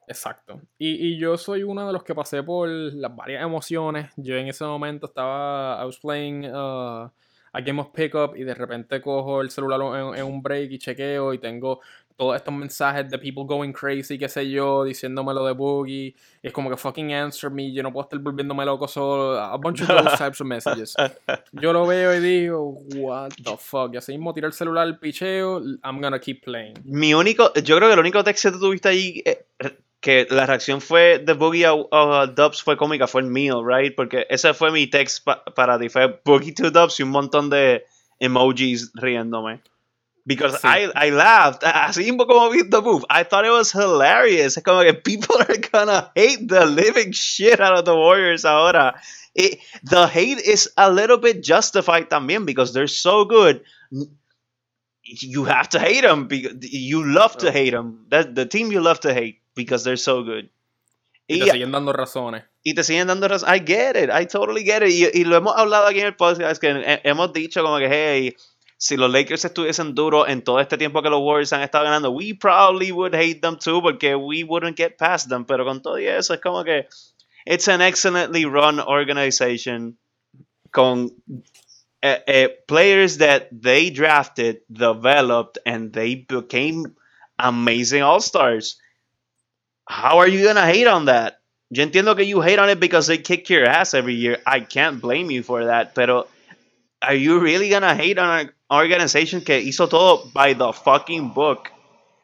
Exacto. Y, y yo soy uno de los que pasé por las varias emociones. Yo en ese momento estaba, I was playing uh, a Game of Pickup y de repente cojo el celular en, en un break y chequeo y tengo todos estos mensajes de people going crazy, qué sé yo, diciéndome lo de Boogie. Es como que fucking answer me, yo no puedo estar volviéndome loco solo. A bunch of those types of messages. Yo lo veo y digo, what the fuck. Y así mismo tiro el celular, el picheo, I'm gonna keep playing. Mi único, yo creo que el único texto que tuviste ahí, eh, que la reacción fue de Boogie a, a Dubs fue cómica, fue el mío, right? Porque ese fue mi text pa- para ti, fue Boogie to Dubs y un montón de emojis riéndome. Because Sí. I, I laughed, así como the move, I thought it was hilarious. Como que people are gonna hate the living shit out of the Warriors ahora. It- the hate is a little bit justified también because they're so good you have to hate them because you love to hate them. That the team you love to hate because they're so good. Y Y, te siguen dando razones. y te siguen dando razón. I get it. I totally get it. Y, y lo hemos hablado aquí en el podcast que he- hemos dicho como que hey, si los Lakers estuviesen duros en todo este tiempo que los Warriors han estado ganando, we probably would hate them too porque we wouldn't get past them. Pero con todo eso es como que it's an excellently run organization con uh, uh, players that they drafted, developed, and they became amazing all stars. How are you gonna hate on that? Yo entiendo que you hate on it because they kick your ass every year. I can't blame you for that. Pero are you really gonna hate on an organization que hizo todo by the fucking book?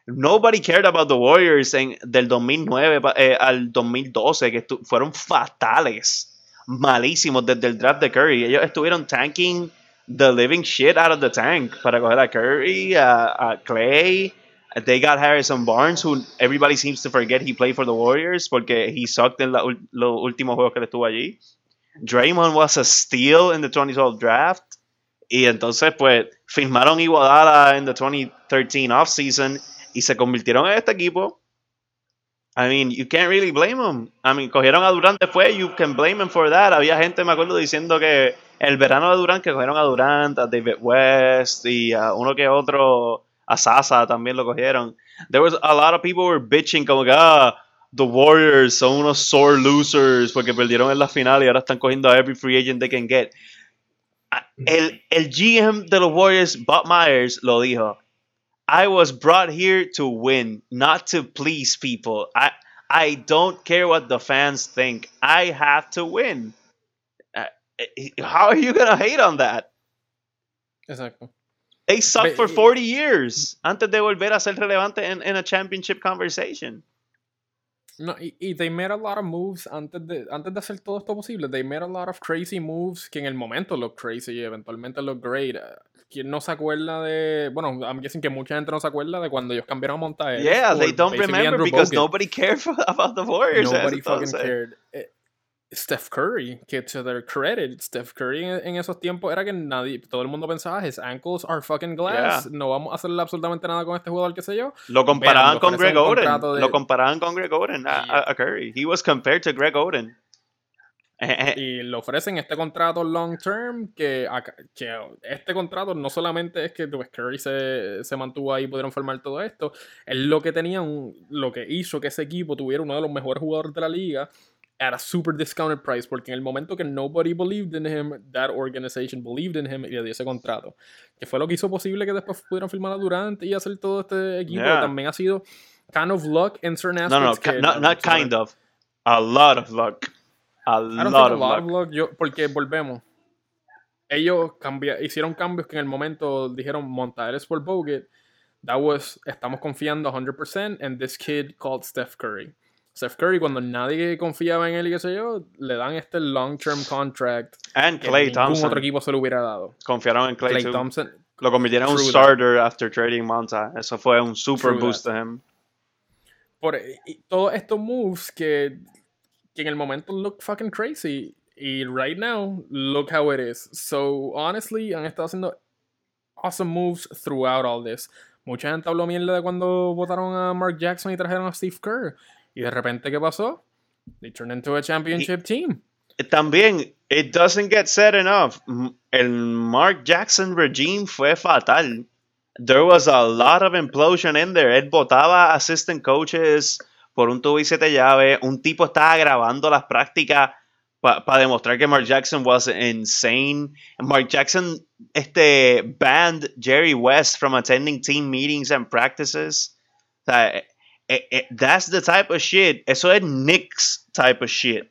Nobody cared about the Warriors en, del 2009 eh, al 2012, que fueron fatales, malísimos desde el draft de Curry. Ellos estuvieron tanking the living shit out of the tank para coger a Curry, a, Clay, They got Harrison Barnes, who everybody seems to forget he played for the Warriors porque he sucked en los últimos juegos que estuvo allí. Draymond was a steal in the 2012 draft. Y entonces, pues, firmaron Iguodala en the 2013 offseason y se convirtieron en este equipo. I mean, you can't really blame them. I mean, cogieron a Durant después, you can blame them for that. Había gente, me acuerdo, diciendo que el verano de Durant, que cogieron a Durant, a David West y a uno que otro a Sasa también lo cogieron. There was a lot of people were bitching como que, ah, the Warriors son unos sore losers porque perdieron en la final y ahora están cogiendo a every free agent they can get. Ah, el, el GM de los Warriors, Bob Myers, lo dijo. I was brought here to win, not to please people. I, I don't care what the fans think. I have to win. Uh, how are you going to hate on that? Exactly. They sucked for 40 years antes de volver a ser relevante en, en a championship conversation. No, y, y, they made a lot of moves antes de, antes de hacer todo esto posible. They made a lot of crazy moves que en el momento look crazy y eventualmente look great. ¿Quién no se acuerda de.? Bueno, I'm guessing que mucha gente no se acuerda de cuando ellos cambiaron a montaje. Yeah, they don't remember because nobody cared about the Warriors. Nobody fucking cared. Eh, Steph Curry, que to their credit, Steph Curry en, esos tiempos era que nadie, todo el mundo pensaba, his ankles are fucking glass, no vamos a hacerle absolutamente nada con este jugador, qué sé yo. Lo comparaban con Greg Oden, lo comparaban con Greg Oden a, Curry. He was compared to Greg Oden. y le ofrecen este contrato long term que, que, este contrato no solamente es que pues, Curry se, se, mantuvo ahí y pudieron formar todo esto, es lo que tenían, lo que hizo que ese equipo tuviera uno de los mejores jugadores de la liga at a super discounted price, porque en el momento que nobody believed in him, that organization believed in him y le dio ese contrato. Que fue lo que hizo posible que después pudieran firmar a Durant y hacer todo este equipo. También ha sido kind of luck in certain aspects. No, no, not, kind of. A lot of luck. A lot, of, luck. Yo, porque volvemos. Ellos hicieron cambios que en el momento dijeron montar por Bogut. That was, estamos confiando 100% en this kid called Steph Curry. Steph Curry, cuando nadie confiaba en él y qué sé yo, le dan este long-term contract. And Clay que Thompson. otro equipo se lo hubiera dado. Confiaron en Clay, Thompson. Lo convirtieron en un starter after trading Monta. Eso fue un super boost de him. Por todos estos moves que, que en el momento look fucking crazy. Y right now, look how it is. So, honestly, han estado haciendo awesome moves throughout all this. Mucha gente habló mierda de cuando votaron a Mark Jackson y trajeron a Steve Kerr. Y de repente, ¿qué pasó? They turned into a championship team. También, it doesn't get said enough. El Mark Jackson regime fue fatal. There was a lot of implosion in there. Él votaba assistant coaches por un tubo y siete llave. Un tipo estaba grabando las prácticas para demostrar que Mark Jackson was insane. Mark Jackson este, banned Jerry West from attending team meetings and practices. O sea, Eh, eh, that's the type of shit. Eso es Knicks type of shit.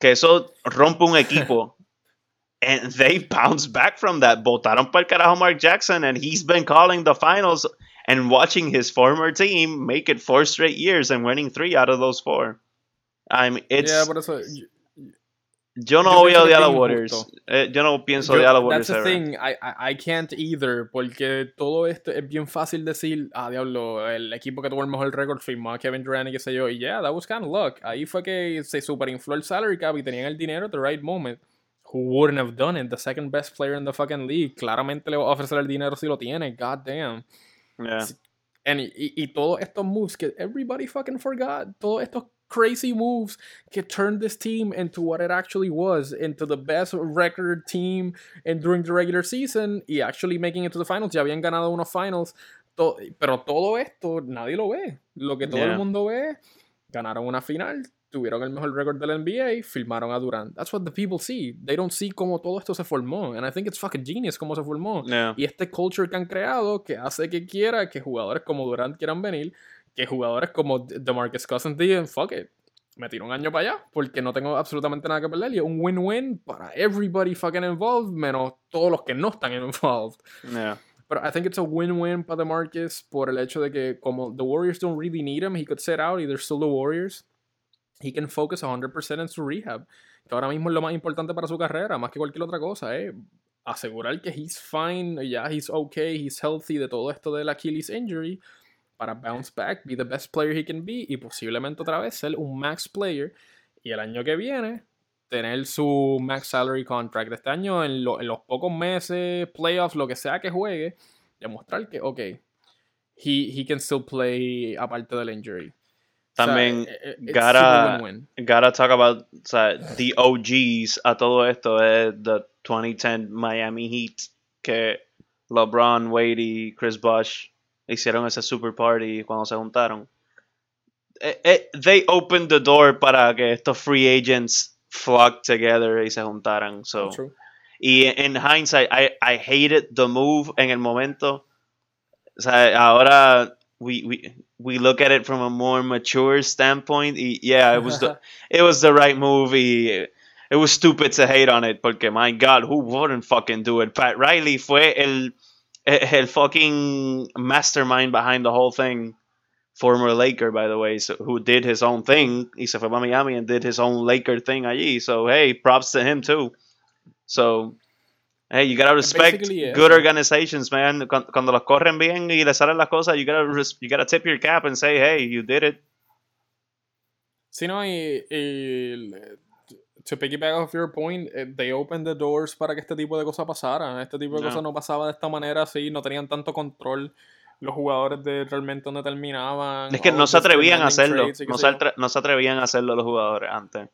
Que eso rompe un equipo. and they bounce back from that. Botaron para el carajo Mark Jackson, and he's been calling the finals and watching his former team make it four straight years and winning three out of those four. I mean, it's yeah, but Yo no voy a odiar a Warriors. Eh, yo no pienso odiar a Warriors. That's the thing. I, I, I, can't either. Porque todo esto es bien fácil decir, ah, diablo, el equipo que tuvo el mejor récord firmó a Kevin Durant y qué sé yo. Y yeah, that was kind of luck. Ahí fue que se superinfló el salary cap y tenían el dinero at the right moment. Who wouldn't have done it? The second best player in the fucking league. Claramente le va a ofrecer el dinero si lo tiene. God damn. Yeah And, y, y todos estos moves que everybody fucking forgot, todos estos crazy moves que turned this team into what it actually was, into the best record team and during the regular season y actually making it to the finals. Ya habían ganado unos finals, to, pero todo esto nadie lo ve. Lo que todo Yeah. el mundo ve, ganaron una final, tuvieron el mejor récord del NBA, filmaron a Durant. That's what the people see. They don't see cómo todo esto se formó. And I think it's fucking genius cómo se formó. Yeah. Y este culture que han creado que hace que quiera que jugadores como Durant quieran venir, que jugadores como DeMarcus Cousins digan, fuck it, me tiro un año para allá porque no tengo absolutamente nada que perder. Y es un win-win para everybody fucking involved, menos todos los que no están involved. Yeah. Pero I think it's a win-win para DeMarcus por el hecho de que como the Warriors don't really need him, he could sit out y they're still the Warriors. He can focus 100% en su rehab. Que ahora mismo es lo más importante para su carrera, más que cualquier otra cosa, eh. Asegurar que he's fine, ya he's okay, he's healthy de todo esto del Achilles injury para bounce back, be the best player he can be y posiblemente otra vez ser un max player y el año que viene tener su max salary contract de este año en, lo- en los pocos meses, playoffs, lo que sea que juegue, demostrar que, ok, he, he can still play aparte del injury. O sea, También eh, eh, gotta- gotta talk about o sea, the OGs a todo esto es the 2010 Miami Heat que LeBron, Wade y Chris Bosh hicieron ese super party cuando se juntaron. Eh, eh, they opened the door para que estos free agents flock together y se juntaran. So, True. y en hindsight, I, I hated the move en el momento. O sea, ahora we, we, we look at it from a more mature standpoint. Y yeah, it was the, it was the right move. Y it was stupid to hate on it porque, my God, who wouldn't fucking do it? Pat Riley fue el, el fucking mastermind behind the whole thing. Former Laker, by the way, so, who did his own thing. Y se fue para Miami and did his own Laker thing allí. So, hey, props to him too. So, hey, you gotta respect eso. good organizations, man. Cuando, cuando los corren bien y les salen las cosas, you gotta, you gotta tip your cap and say, hey, you did it. Sí, no, y, y to piggyback off your point, eh, they opened the doors para que este tipo de cosas pasaran. Este tipo de No. cosas no pasaba de esta manera así, no tenían tanto control los jugadores de realmente dónde terminaban. Es que no se atrevían a hacerlo. No se, no atrevían a hacerlo los jugadores antes.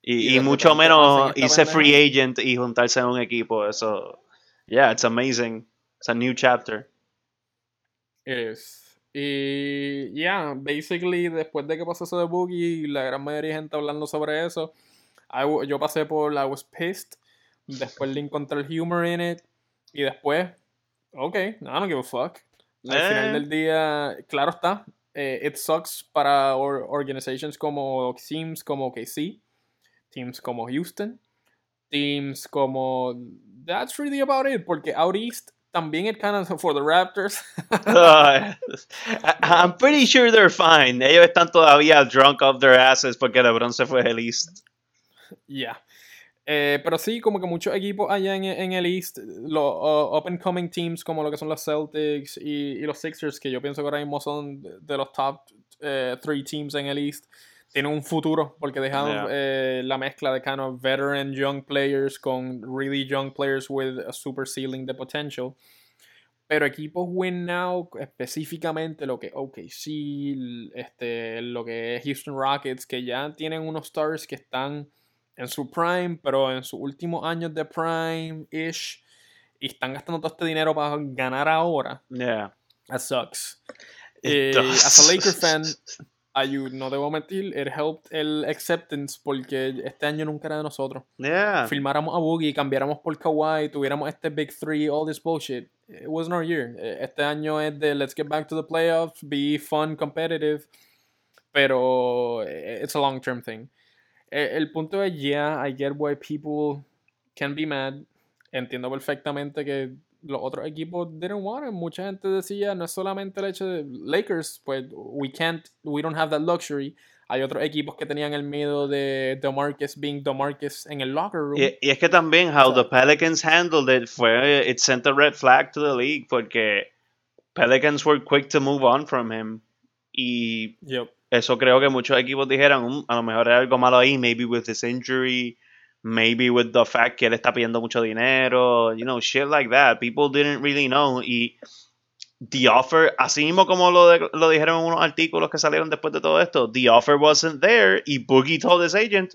Y Y, de y mucho menos irse free agent y juntarse en un equipo. Eso. Yeah, it's amazing. It's a new chapter. It is. Y yeah, basically después de que pasó eso de Boogie, la gran mayoría de gente hablando sobre eso, yo pasé por I was pissed, después le encontré el humor in it, y después, ok, I don't give a fuck. Al Eh. final del día, claro está, eh, it sucks para or- organizations como teams como KC, teams como Houston, teams como that's really about it, porque out east también kind of for the Raptors. I- I'm pretty sure they're fine. Ellos están todavía drunk off their asses porque LeBron se fue del East. Yeah. Eh, pero sí, como que muchos equipos allá en, en el East, los uh, up and coming teams como lo que son los Celtics y, y los Sixers, que yo pienso que ahora mismo son de, los top eh, three teams en el East, tienen un futuro porque dejan Yeah. eh, la mezcla de kind of veteran young players con really young players with a super ceiling de potential. Pero equipos win now, específicamente lo que OKC, este, lo que es Houston Rockets, que ya tienen unos stars que están en su prime, pero en sus últimos años de prime-ish, y están gastando todo este dinero para ganar ahora. Yeah. That sucks. Eh, as a Laker fan, ayud, no debo mentir, it helped el acceptance porque este año nunca era de nosotros. Yeah. Filmáramos a Boogie, cambiáramos por Kawhi, tuviéramos este Big Three, all this bullshit. It wasn't our year. Eh, Este año es de let's get back to the playoffs, be fun, competitive, pero eh, it's a long term thing. Eh, El punto es, yeah, I get why people can be mad. Entiendo perfectamente que los otros equipos didn't want him. Mucha gente decía, no es solamente el hecho de Lakers, pues we can't, we don't have that luxury. Hay otros equipos que tenían el miedo de DeMarcus being DeMarcus en el locker room. Y, y es que también how O sea- the Pelicans handled it fue it sent a red flag to the league porque Pelicans were quick to move on from him y Yep. Eso creo que muchos equipos dijeron "Mm, a lo mejor hay algo malo ahí maybe with his injury maybe with the fact que él está pidiendo mucho dinero you know shit like that people didn't really know y The offer, así mismo como lo, de- lo dijeron en unos artículos que salieron después de todo esto, the offer wasn't there y Boogie told his agent,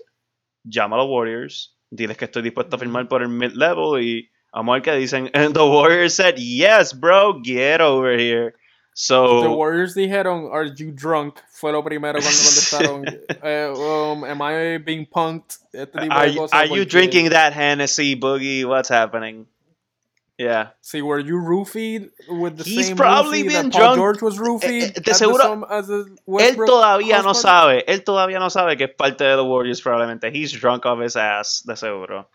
llama a los Warriors, diles que estoy dispuesto a firmar por el mid-level y vamos a ver qué dicen. And the Warriors said, yes, bro, get over here. So, The Warriors dijeron, "Are you drunk?" Fue lo primero cuando contestaron. eh, um, am I being punked? Este tipo are, de you- cosas. are you drinking that Hennessy, Boogie? What's happening? Yeah. See, were you roofied with the He's same probably been that Paul drunk. George was roofied? Eh, eh, de at the seguro- as a Él todavía no sabe, él todavía no sabe que es parte de los Warriors probablemente. He's drunk off his ass, de seguro.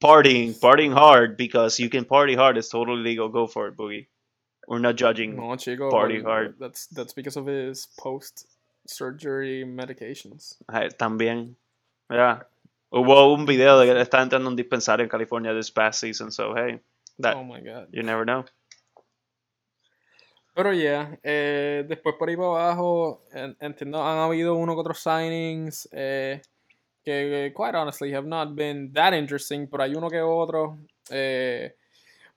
Partying, partying hard because you can party hard. It's totally legal. Go for it, Boogie. We're not judging. No, chico. Party hard. That's that's because of his post surgery medications. También, mira, hubo un video de que estaba entrando en un dispensario en California this past season, so hey, that oh my god. you never know. Pero yeah, eh, después por ahí para abajo, en- entiendo, han habido uno que otros signings eh, que, eh, quite honestly, have not been that interesting, pero hay uno que otro. eh,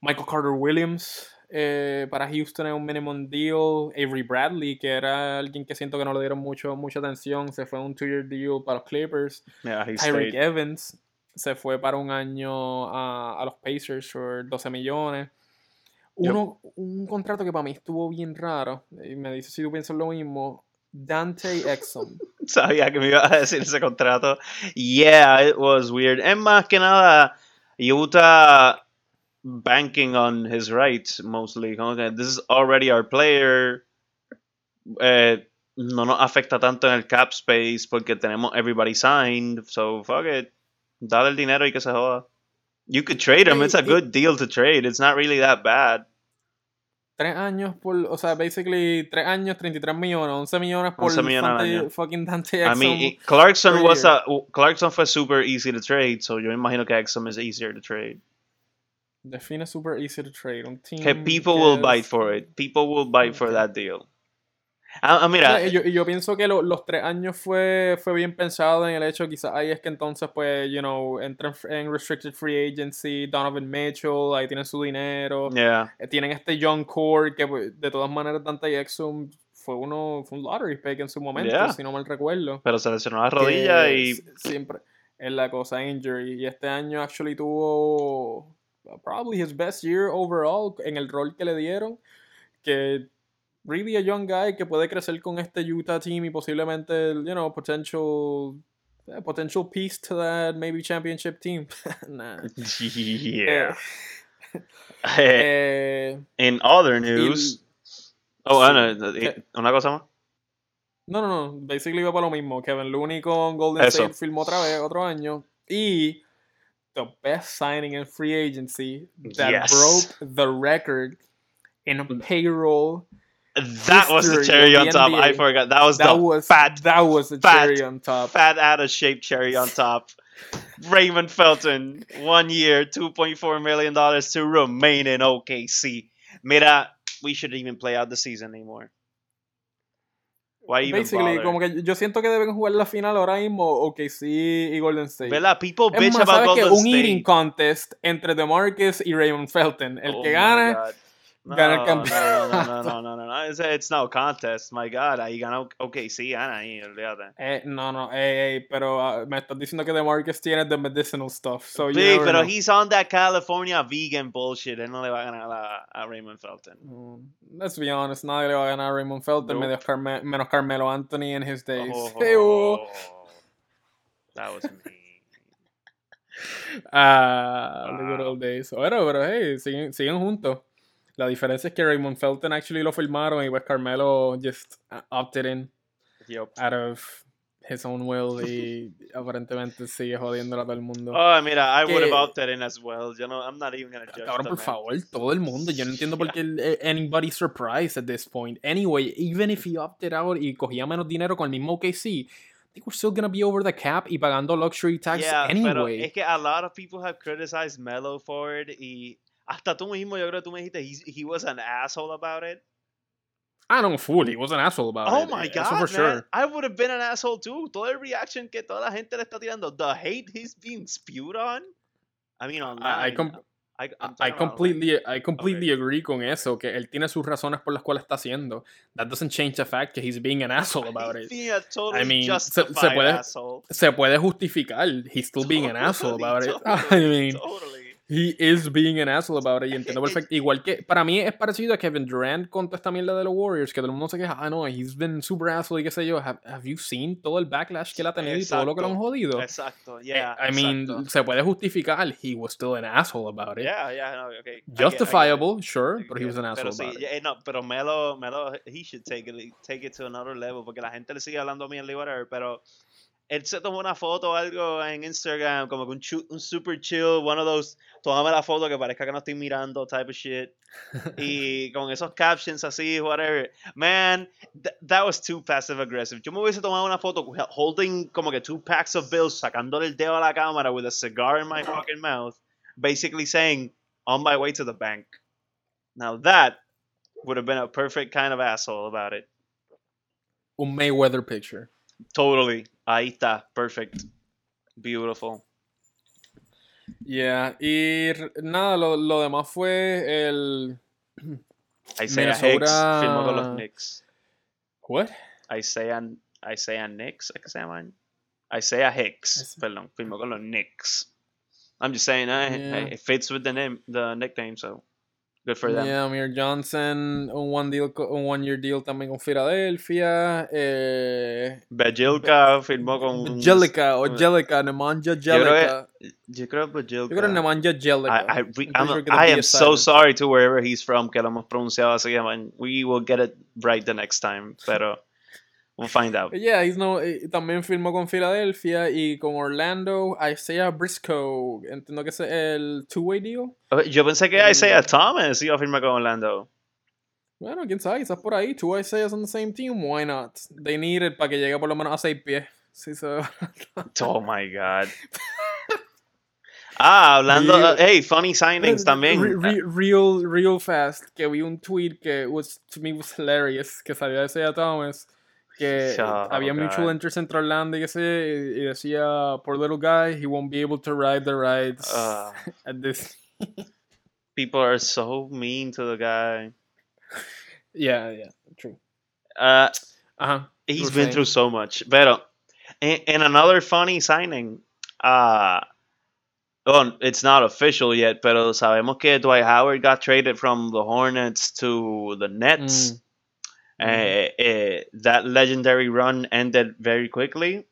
Michael Carter Williams eh, para Houston es un minimum deal. Avery Bradley, que era alguien que siento que no le dieron mucho, mucha atención, se fue a un two-year deal para los Clippers. Yeah, Tyreek. Evans se fue para un año a, a los Pacers por 12 millones. Uno, Un contrato que para mí estuvo bien raro, y me dice si tú piensas lo mismo, Dante Exum. Sabía que me iba a decir ese contrato. Yeah, it was weird. Es más que nada, Utah banking on his rights mostly. Que this is already our player. Eh, no nos afecta tanto en el cap space porque tenemos everybody signed. So fuck it. Dale el dinero y que se joda. You could trade him. It's a good deal to trade. It's not really that bad. Tres años por, o sea, basically, tres años, 33 millones, 11 millones por 11 millones al Dante- año. fucking Dante I mean, Clarkson was a Clarkson fue super easy to trade, so yo imagino que Exum is easier to trade. Define super easy to trade. Un team Que people que will es- bite for it. People will bite for that deal. Ah, ah, mira, yo, pienso que lo- los tres años fue, fue bien pensado en el hecho, quizás ahí es que entonces, pues, you know, entran en restricted free agency, Donovan Mitchell, ahí tienen su dinero, yeah, eh, tienen este young core que pues, de todas maneras Dante Exum fue uno, fue un lottery pick en su momento, Yeah. si no mal recuerdo. pero se lesionó la rodilla y siempre es la cosa injury y este año actually tuvo probably his best year overall en el rol que le dieron que really a young guy que puede crecer con este Utah team y posiblemente you know potential eh, potential piece to that maybe championship team Nah. yeah. Eh, eh, In other news, oh, sí, Ana, que- una cosa más. No, no, no. Basically va para lo mismo. Kevin Looney con Golden Eso. State filmó otra vez, otro año. Y the best signing in free agency that Yes. broke the record in payroll. That was the cherry on the top. I forgot. That was That the was fat, that was the fat, cherry on top. fat out of shape cherry on top. Raymond Felton, one year, $2.4 million to remain in OKC. Mira, we shouldn't even play out the season anymore. Why Basically, como que yo siento que deben jugar la final ahora mismo OKC y Golden State. ¿Verdad? People Es bitch más, about. Golden Un eating State. contest entre DeMarcus y Raymond Felton. El Oh que God. No, gana el no, campeonato. No, no, no, no, no, no. It's, it's no contest. My God, ahí gana OKC, gana ahí, olvídate. Eh, no, no, ey, ey, pero ah, me estás diciendo que DeMarcus tiene the medicinal stuff. So never pero know. he's on that California vegan bullshit. Él no le va a ganar a, a Raymond Felton. Mm, Let's be honest, nadie le va a ganar a Raymond Felton Nope. menos, Carme- menos Carmelo Anthony in his days. Oh, Ew. that was me. Ah, the good Wow. old days. Bueno, pero hey, siguen, siguen juntos. La diferencia es que Raymond Felton actually lo filmaron y pues Carmelo just uh, opted in Yup. out of his own will y aparentemente sigue jodiendo a todo el mundo. Oh, mira, I would have Que- opted in as well. You know, I'm not even gonna judge. Cabrón, por man. favor, todo el mundo. Yo no entiendo por qué eh, anybody surprised at this point. Anyway, even if he opted out y cogía menos dinero con el mismo OKC, I think we're still gonna be over the cap y pagando luxury tax Yeah, pero anyway. es que a lot of people have criticized Melo for it y hasta tú mismo, yo creo que tú me dijiste, he, he was an asshole about it. I don't fool, he was an asshole about Oh it. my Eso god, for man. sure. I would have been an asshole too. Toda el reaction que toda la gente le está tirando, the hate he's being spewed on. I mean, online. I, I, com- I, I completely, I completely agree con eso, que él tiene sus razones por las cuales está haciendo. That doesn't change the fact que he's being an asshole about it. Being a totally I mean, se- se puede- asshole. Se puede justificar, he's still being an asshole about it. I Totally, mean, totally. He is being an asshole about it. Y entiendo perfecto. Igual que, para mí es parecido a Kevin Durant con toda esta mierda de los Warriors, que todo el mundo se queja, ah, no, he's been super asshole y qué sé yo. Have, have you seen todo el backlash que él ha tenido y todo lo que lo han Exacto. jodido? Exacto, Eh, yeah. I mean, exacto. se puede justificar, he was still an asshole about it. yeah, yeah, no, okay. I get- I get it. Justifiable, sure, but he was an pero asshole sí, about it. eh, no, pero Melo, Melo, he should take it, take it to another level porque la gente le sigue hablando mierda y whatever, pero él se tomó una foto o algo en Instagram como que un, un super chill, one of those, tómame la foto que parezca que no estoy mirando type of shit y con esos captions así, whatever. Man, th- that was too passive aggressive. Yo me hubiese tomado una foto holding como que two packs of bills, sacándole el dedo a la cámara with a cigar in my fucking mouth, basically saying, on my way to the bank. Now that would have been a perfect kind of asshole about it. Un Mayweather picture. Totally. Ahí está. Perfect. Beautiful. Yeah, y nada, lo, lo demás fue el... Isaiah Hicks Minnesota- firmó con los Knicks. What? Isaiah, Isaiah Knicks, ¿es que se llaman? Isaiah Hicks, Ese- perdón, firmó con los Knicks. I'm just saying, uh, Yeah. it fits with the name, the nickname, so good for them. Yeah, Amir Johnson, un one, deal, un one year deal también con Filadelfia. Eh, Bajilka firmó con Jellica o Jellica, Nemanja creo Jellica. Yo creo que Yo Bajilka. creo que Nemanja Jellica. I, I, re- I'm sure I am so sorry to wherever he's from que lo hemos pronunciado así. man. We will get it right the next time, pero we'll find out. But Yeah, he's no, eh, también firmó con Filadelfia y con Orlando. Isaiah Briscoe, entiendo que es el two-way deal. Yo pensé que Mm. Isaiah Thomas iba a firmar con Orlando. Bueno, quién sabe, quizás por ahí. Two Isaiahs on the same team, why not? They need it para que llegue por lo menos a seis pies. Sí, so. Oh my god. Ah, hablando. Real- hey, funny signings también. Re- re- real, real fast, que vi un tweet que was, to me was hilarious, que salió de Isaiah Thomas, que Oh, había mutual God. interest entre Orlando y que sé, y, y decía, poor little guy, he won't be able to ride the rides Ah, at this. people are so mean to the guy. Yeah, yeah, true. Uh, Ajá. he's were been saying. through so much. Pero, in, in another funny signing, uh, oh, it's not official yet, pero sabemos que Dwight Howard got traded from the Hornets to the Nets. Mm. Eh, eh, that legendary run ended very quickly.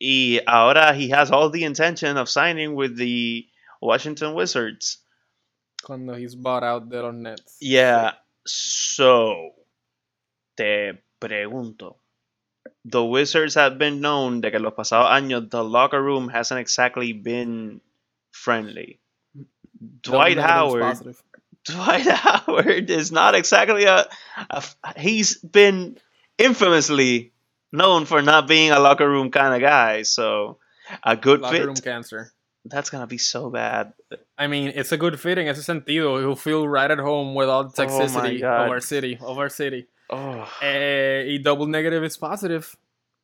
Y ahora he has all the intention of signing with the Washington Wizards. Cuando he's bought out de los Nets. Yeah, so te pregunto. The Wizards have been known de que los pasados años the locker room hasn't exactly been friendly. Dwight Howard positive. Dwight Howard is not exactly a—he's been infamously known for not being a locker room kind of guy. So a good Locker fit. room cancer. That's gonna be so bad. I mean, it's a good fit en ese sentido. He'll feel right at home with all the Oh toxicity God. of our city, of our city. Oh, A, eh, y double negative is positive.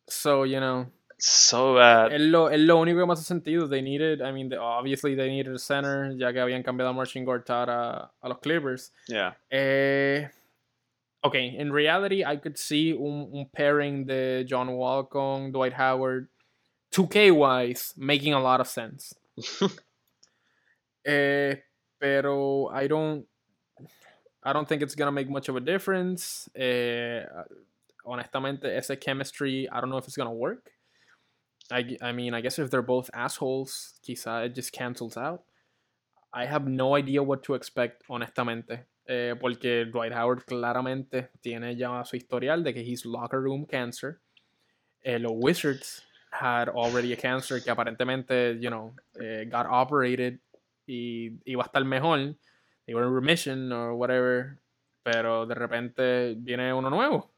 So, you know, so bad. es lo, es lo único que más hace sentido. They needed, I mean, they- obviously they needed a center, ya que habían cambiado a Marcin Gortat a, a los Clippers. Yeah. Eh, okay, in reality, I could see un, un pairing de John Wall con Dwight Howard, 2K wise, making a lot of sense. eh, pero I don't, I don't think it's gonna make much of a difference. Eh, honestamente, ese chemistry, I don't know if it's gonna work. I, I mean, I guess if they're both assholes, quizá it just cancels out. I have no idea what to expect, honestamente. Eh, porque Dwight Howard claramente tiene ya su historial de que he's locker room cancer. Eh, los Wizards had already a cancer que aparentemente, you know, eh, got operated y iba a estar mejor. They were in remission or whatever. Pero de repente viene uno nuevo.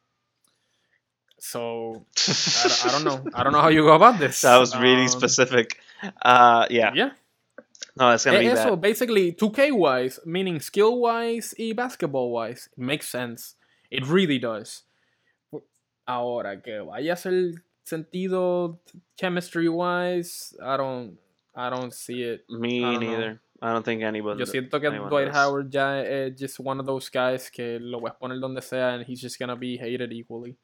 So, I, don't- I don't know. I don't know how you go about this. that was really Um, specific. Uh, yeah. Yeah. No, it's gonna Eh, be Eso, bad. basically, 2K wise, meaning skill wise y basketball wise, it makes sense. It really does. Ahora que vaya el sentido chemistry wise, I don't, I don't see it. Me I don't know. neither. I don't think anybody. Yo siento que Dwight does. Howard ya es just one of those guys que lo puedes poner donde sea and he's just gonna be hated equally.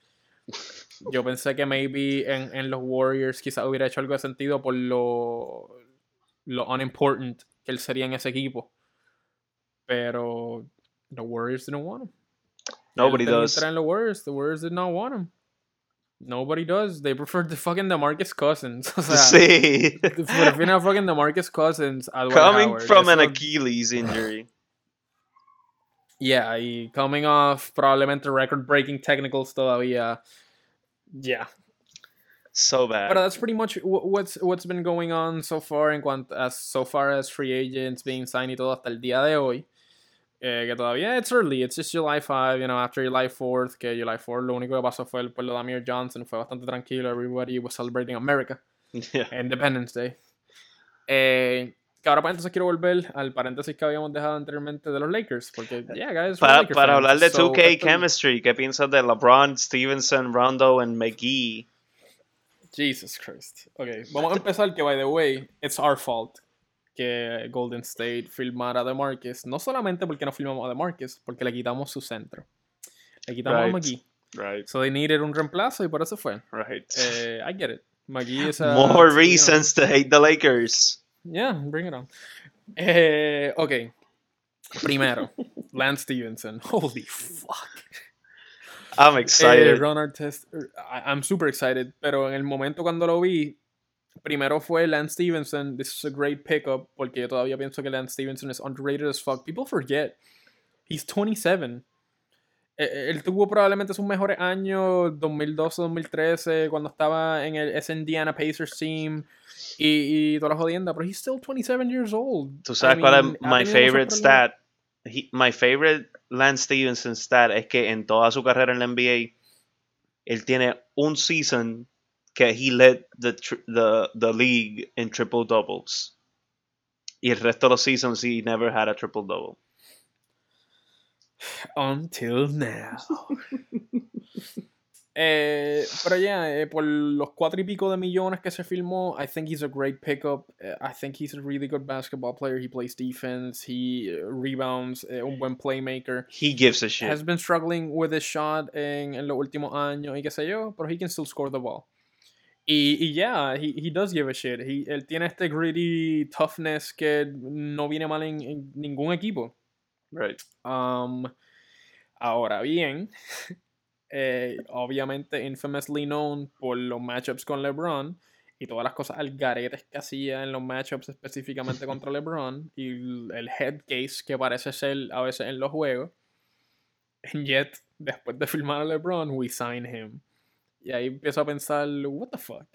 Yo pensé que maybe en, en los Warriors quizás hubiera hecho algo de sentido por lo, lo unimportant que él sería en ese equipo. Pero the Warriors didn't want him. Nobody Él does. en los Warriors. The Warriors did not want him. Nobody does. They prefer the fucking DeMarcus Cousins. O sea, sí. prefieren a fucking DeMarcus Cousins a Dwight Coming Howard. from an Eso- Achilles injury. Yeah, y coming off probablemente record-breaking technicals todavía. Yeah. So bad. But that's pretty much what's what's been going on so far en cuanto as so far as free agents being signed y todo hasta el día de hoy. Eh, que todavía it's early, it's just July 5, you know, after July 4th, que July 4 lo único que pasó fue el pueblo de Amir Johnson, fue bastante tranquilo, everybody was celebrating America, yeah. Independence Day. Eh, que ahora pues entonces quiero volver al paréntesis que habíamos dejado anteriormente de los Lakers, porque, yeah, guys, we're Para, hablar de so 2K esto- chemistry, ¿qué piensas de LeBron, Stevenson, Rondo and McGee? Jesus Christ. Ok, vamos a empezar que, by the way, it's our fault que Golden State filmara a DeMarcus. No solamente porque no filmamos a DeMarcus, porque le quitamos su centro. Le quitamos Right. a McGee. Right, So they needed un reemplazo y por eso fue. right. Eh, I get it. McGee is a... More you know, reasons to hate the Lakers. Yeah, bring it on. Eh, ok. Primero, Lance Stevenson. Holy fuck. I'm Eh, excited. Ron Artest, I- I'm super excited, pero en el momento cuando lo vi, primero fue Lance Stevenson. This is a great pickup, porque yo todavía pienso que Lance Stevenson is underrated as fuck. People forget. He's 27. Eh, eh, Él tuvo probablemente sus mejores años 2012-2013 cuando estaba en el ese Indiana Pacers team y, y toda la jodienda, pero he's still 27 years old. ¿Tú I sabes cuál mean, es muchos favorite stat? He- my favorite Lance Stevenson stat es que en toda su carrera en la NBA, él tiene un season que he led the, the, the league in triple doubles. Y el resto de los seasons he never had a triple double. Until now. Eh, pero ya, eh, por los cuatro y pico de millones que se filmó, I think he's a great pickup. Eh, I think he's a really good basketball player. He plays defense, he rebounds, eh, un buen playmaker. He gives a shit. Has been struggling with his shot en, en los últimos años y qué sé yo, pero he can still score the ball. Y, y yeah, he, he does give a shit. He, él tiene este gritty toughness que no viene mal en- en ningún equipo. Right. Um, ahora bien, eh, obviamente infamously known por los matchups con LeBron y todas las cosas al garetes que hacía en los matchups específicamente contra LeBron y el el head case que parece ser a veces en los juegos. And yet, después de filmar a LeBron, we sign him. Y ahí empiezo a pensar, what the fuck?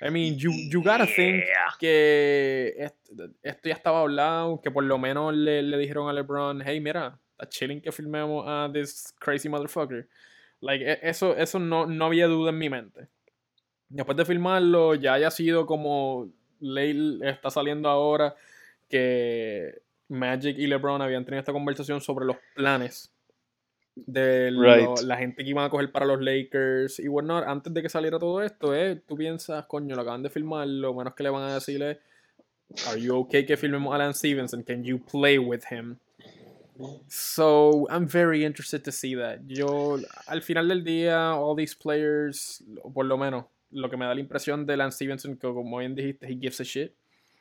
I mean, you, you gotta think Yeah. que est- esto ya estaba hablado, que por lo menos le, le dijeron a LeBron, hey, mira, está chilling que filmemos a this crazy motherfucker. Like, e- eso, eso no, no había duda en mi mente. Después de filmarlo, ya haya sido como ley está saliendo ahora que Magic y LeBron habían tenido esta conversación sobre los planes de lo- la gente que iban a coger para los Lakers y bueno, antes de que saliera todo esto, eh, tú piensas, coño, lo acaban de filmar, lo menos que le van a decir es, are you okay que filmemos a Alan Stevenson? Can you play with him? So, I'm very interested to see that. Yo, al final del día, all these players, por lo menos, lo que me da la impresión de Lance Stevenson, que como bien dijiste, he gives a shit.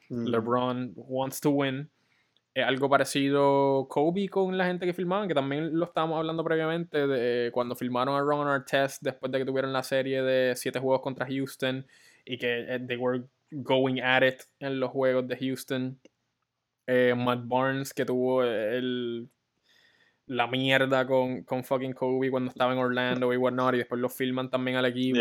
Mm. LeBron wants to win. Es algo parecido Kobe con la gente que filmaban, que también lo estábamos hablando previamente de cuando filmaron a Ron Artest después de que tuvieron la serie de siete juegos contra Houston y que eh, they were going at it en los juegos de Houston. Eh, Matt Barnes que tuvo el, la mierda con, con fucking Kobe cuando estaba en Orlando y whatnot y después lo filman también al equipo.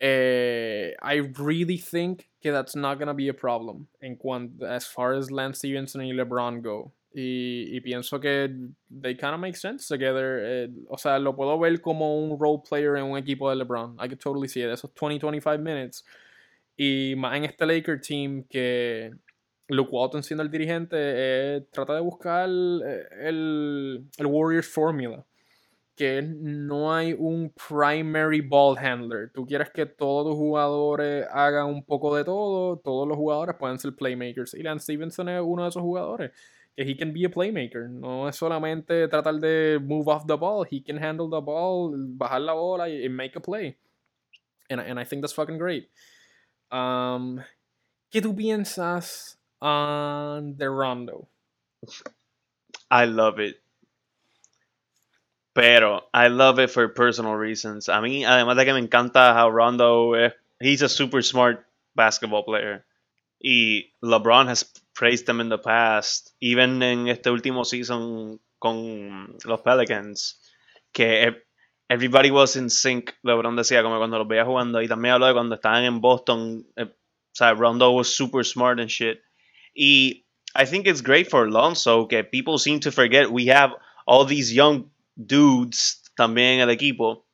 Eh, I really think que that's not gonna be a problem en cuanto as far as Lance Stevenson y LeBron go. Y pienso que they kind of make sense together. Eh, o sea, lo puedo ver como un role player en un equipo de LeBron. I could totally see it. Esos 20-25 minutes. Y más en este Laker team que Luke Walton siendo el dirigente eh, trata de buscar eh, el, el Warriors Formula que no hay un primary ball handler. Tú quieres que todos tus jugadores hagan un poco de todo, todos los jugadores pueden ser playmakers. Y Lance Stevenson es uno de esos jugadores. Que he can be a playmaker. No es solamente tratar de move off the ball. He can handle the ball, bajar la bola y, make a play. And, and I think that's fucking great. Um, ¿Qué tú piensas on the Rondo? I love it. Pero I love it for personal reasons. A mí, además de que me encanta how Rondo, eh, he's a super smart basketball player. Y LeBron has praised him in the past, even en este último season con los Pelicans, que everybody was in sync. LeBron decía como cuando los veía jugando y también habló de cuando estaban en Boston. Eh, o sea, Rondo was super smart and shit. Y I think it's great for Alonso que people seem to forget we have all these young dudes también el equipo.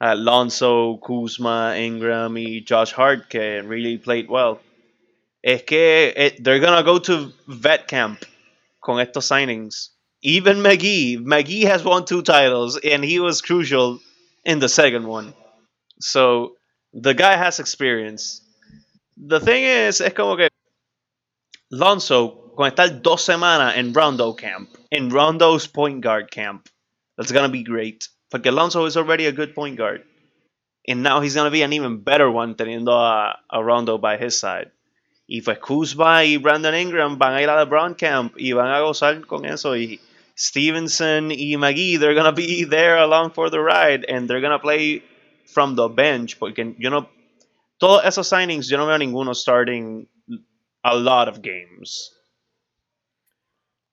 Alonso, Kuzma, Ingram y Josh Hart que really played well. Es que it, eh, they're gonna go to vet camp con estos signings. Even McGee, McGee has won two titles and he was crucial in the second one. So the guy has experience. The thing is, es como que Lonzo, con estar dos semanas en Rondo Camp, en Rondo's point guard camp, that's gonna be great. Porque Lonzo is already a good point guard. And now he's gonna be an even better one teniendo a, a Rondo by his side. Y pues Kuzma y Brandon Ingram van a ir a LeBron Camp y van a gozar con eso. Y Stevenson y McGee, they're gonna be there along for the ride and they're gonna play from the bench. Porque yo no todos esos signings, yo no veo ninguno starting a lot of games.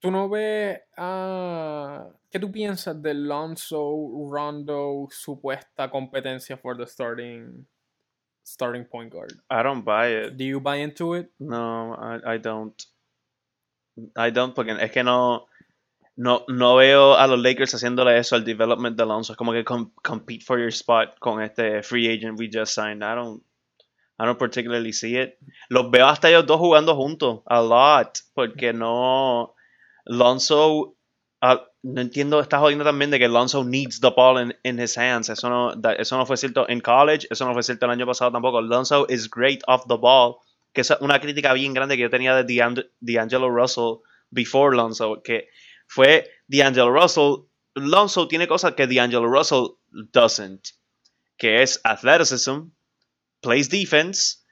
¿Tú no ves uh, ¿Qué tú piensas de Lonzo Rondo supuesta competencia for the starting starting point guard? I don't buy it. Do you buy into it? No, I, I don't. I don't porque es que no no, no veo a los Lakers haciéndole eso al development de Alonso. Es como que compete for your spot con este free agent we just signed. I don't I don't particularly see it. Los veo hasta ellos dos jugando juntos, a lot, porque no. Lonzo, uh, no entiendo, está jodiendo también de que Lonzo needs the ball in, in his hands. Eso no, eso no fue cierto en college, eso no fue cierto el año pasado tampoco. Lonzo is great off the ball, que es una crítica bien grande que yo tenía de D'Angelo Russell before Lonzo, que fue D'Angelo Russell. Lonzo tiene cosas que D'Angelo Russell doesn't, que es athleticism, plays defense,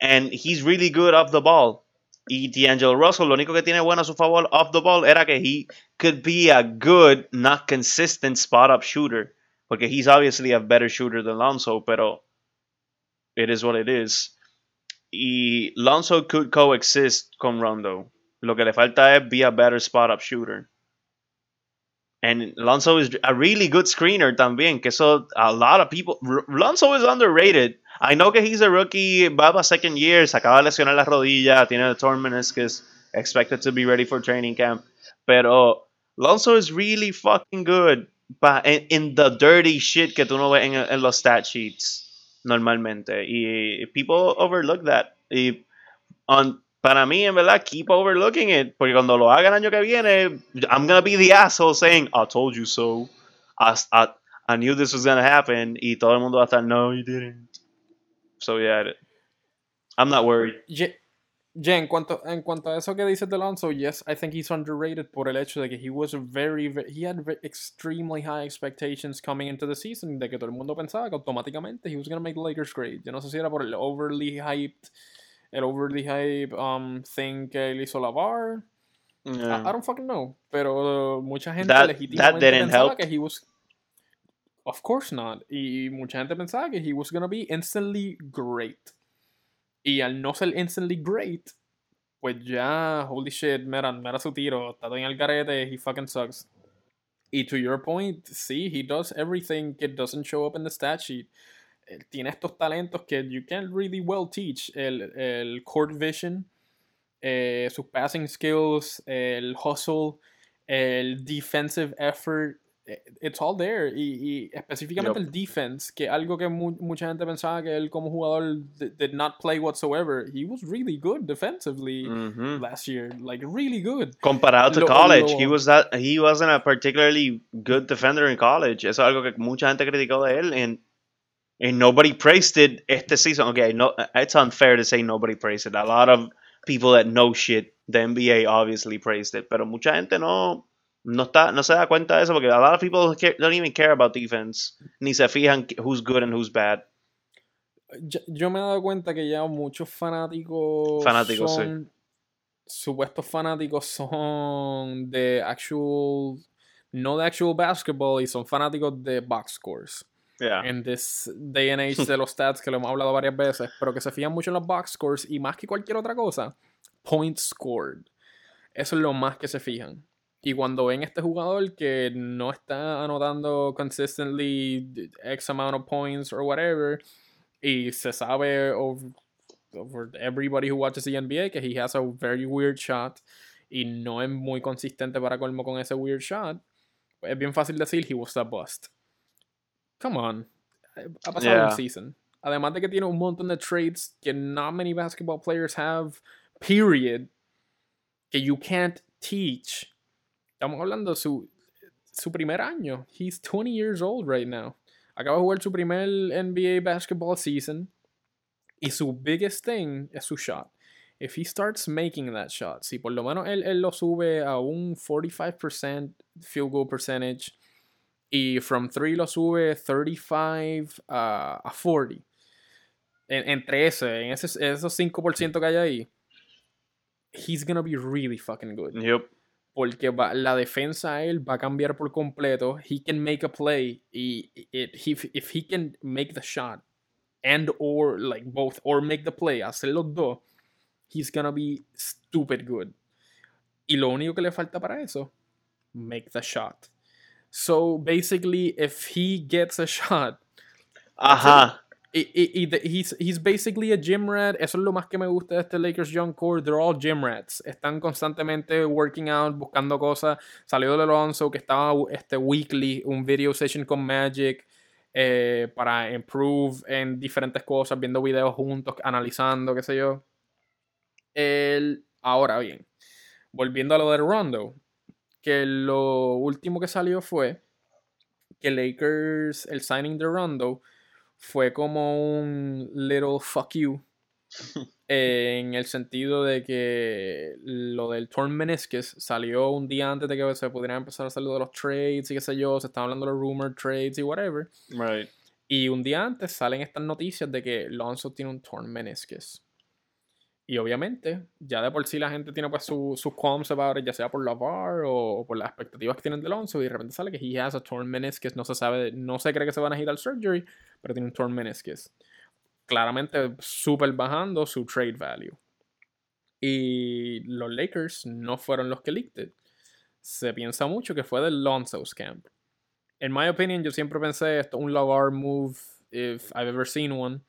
and he's really good off the ball. Y D'Angelo Russell, lo único que tiene bueno a su favor off the ball era que he could be a good, not consistent spot up shooter. Porque he's obviously a better shooter than Lonzo, pero it is what it is. Y Lonzo could coexist con Rondo. Lo que le falta es be a better spot up shooter. And Lonzo is a really good screener también, que eso a lot of people Lonzo is underrated. I know que he's a rookie, va a second year, se acaba de lesionar la rodilla, tiene el torn meniscus, expected to be ready for training camp. Pero Lonzo is really fucking good in, in the dirty shit que tú no ves en, en los stat sheets normalmente. Y people overlook that. Y on, para mí, en verdad, keep overlooking it. Porque cuando lo hagan el año que viene, I'm gonna be the asshole saying, I told you so. I, I, I knew this was gonna happen. Y todo el mundo va a estar, no, you didn't. So yeah, I'm not worried. Yeah, en cuanto, en cuanto a eso que dices de Alonso, yes, I think he's underrated por el hecho de que he was very, very he had extremely high expectations coming into the season, de que todo el mundo pensaba que automáticamente he was going to make the Lakers great. Yo no sé si era por el overly hyped, el overly hype um, thing que él hizo Lavar. Yeah. I, I, don't fucking know. Pero uh, mucha gente that, legítimamente that pensaba help. que he was Of course not. Y mucha gente pensaba que he was gonna be instantly great. Y al no ser instantly great, pues ya, holy shit, mira, mira su tiro, está en el garete, he fucking sucks. Y to your point, sí, he does everything that doesn't show up in the stat sheet. tiene estos talentos que you can't really well teach. El, el court vision, eh, sus passing skills, el hustle, el defensive effort, it's all there. Y, y específicamente el defense, que algo que mu mucha gente pensaba que él como jugador did not play whatsoever. He was really good defensively mm -hmm. last year, like really good. Comparado to lo, college, lo, he was that he wasn't a particularly good defender in college. Eso es algo que mucha gente criticó de él and and nobody praised it este season. Okay, no, it's unfair to say nobody praised it. A lot of people that know shit, the NBA obviously praised it, pero mucha gente no no, está, no se da cuenta de eso porque a lot of people don't even care about defense, ni se fijan who's good and who's bad. Yo, yo me he dado cuenta que ya muchos fanáticos, fanáticos son, sí. supuestos fanáticos son de actual, no de actual basketball y son fanáticos de box scores. Yeah. En this day and age de los stats que lo hemos hablado varias veces, pero que se fijan mucho en los box scores y más que cualquier otra cosa, points scored. Eso es lo más que se fijan. Y cuando ven este jugador que no está anotando consistently X amount of points or whatever, y se sabe over, over everybody who watches the NBA que he has a very weird shot y no es muy consistente para colmo con ese weird shot, es bien fácil decir he was a bust. Come on. Ha pasado yeah. un season. Además de que tiene un montón de traits que not many basketball players have, period, que you can't teach Estamos hablando su, su primer año. He's 20 years old right now. Acaba de jugar su primer NBA basketball season. Y su biggest thing es su shot. If he starts making that shot, si por lo menos él, él lo sube a un 45% field goal percentage y from 3 lo sube 35 uh, a 40. En, entre ese, en ese, esos 5% que hay ahí, he's gonna be really fucking good. Yep porque la defensa a él va a cambiar por completo. He can make a play y if he can make the shot and or like both or make the play, hacer los dos, he's gonna be stupid good. Y lo único que le falta para eso, make the shot. So basically, if he gets a shot, Ajá. Y, y, y he's, he's basically a gym rat. Eso es lo más que me gusta de este Lakers Young Core. They're all gym rats. Están constantemente working out, buscando cosas. Salió de Alonso que estaba este weekly, un video session con Magic eh, para improve en diferentes cosas, viendo videos juntos, analizando, qué sé yo. El, ahora bien, volviendo a lo de Rondo, que lo último que salió fue que Lakers, el signing de Rondo fue como un little fuck you. en el sentido de que lo del torn meniscus salió un día antes de que se pudieran empezar a salir de los trades y qué sé yo, se estaban hablando de los rumored trades y whatever. Right. Y un día antes salen estas noticias de que Lonzo tiene un torn meniscus. Y obviamente, ya de por sí la gente tiene pues sus su qualms about ya sea por la VAR o, por las expectativas que tienen de Alonso, y de repente sale que he has a torn meniscus, no se sabe, no se cree que se van a ir al surgery, pero tiene un torn meniscus. Claramente súper bajando su trade value. Y los Lakers no fueron los que leaked Se piensa mucho que fue del Lonzo's camp. En mi opinión, yo siempre pensé esto un LaVar move if I've ever seen one.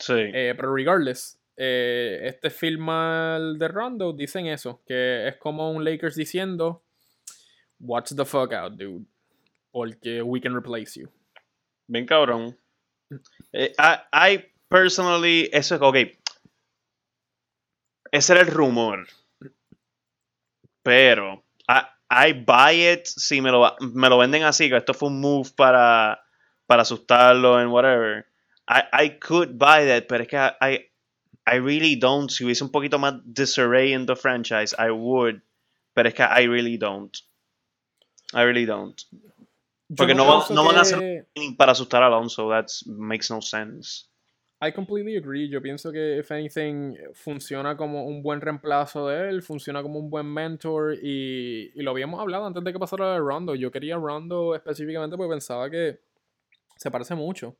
Sí. Eh, pero regardless, eh, este film de Rondo dicen eso, que es como un Lakers diciendo, watch the fuck out, dude, porque we can replace you. Bien cabrón. Eh, I, personally, eso es, ok, ese era el rumor, pero I, buy it si me lo, me lo venden así, que esto fue un move para, para asustarlo and whatever. I, I could buy that, pero es que I, I really don't. Si hubiese un poquito más disarray en the franchise, I would. Pero es que I really don't. I really don't. Porque no, van, no van a hacer para asustar a Alonso. That makes no sense. I completely agree. Yo pienso que, if anything, funciona como un buen reemplazo de él, funciona como un buen mentor y, y lo habíamos hablado antes de que pasara de Rondo. Yo quería Rondo específicamente porque pensaba que se parece mucho.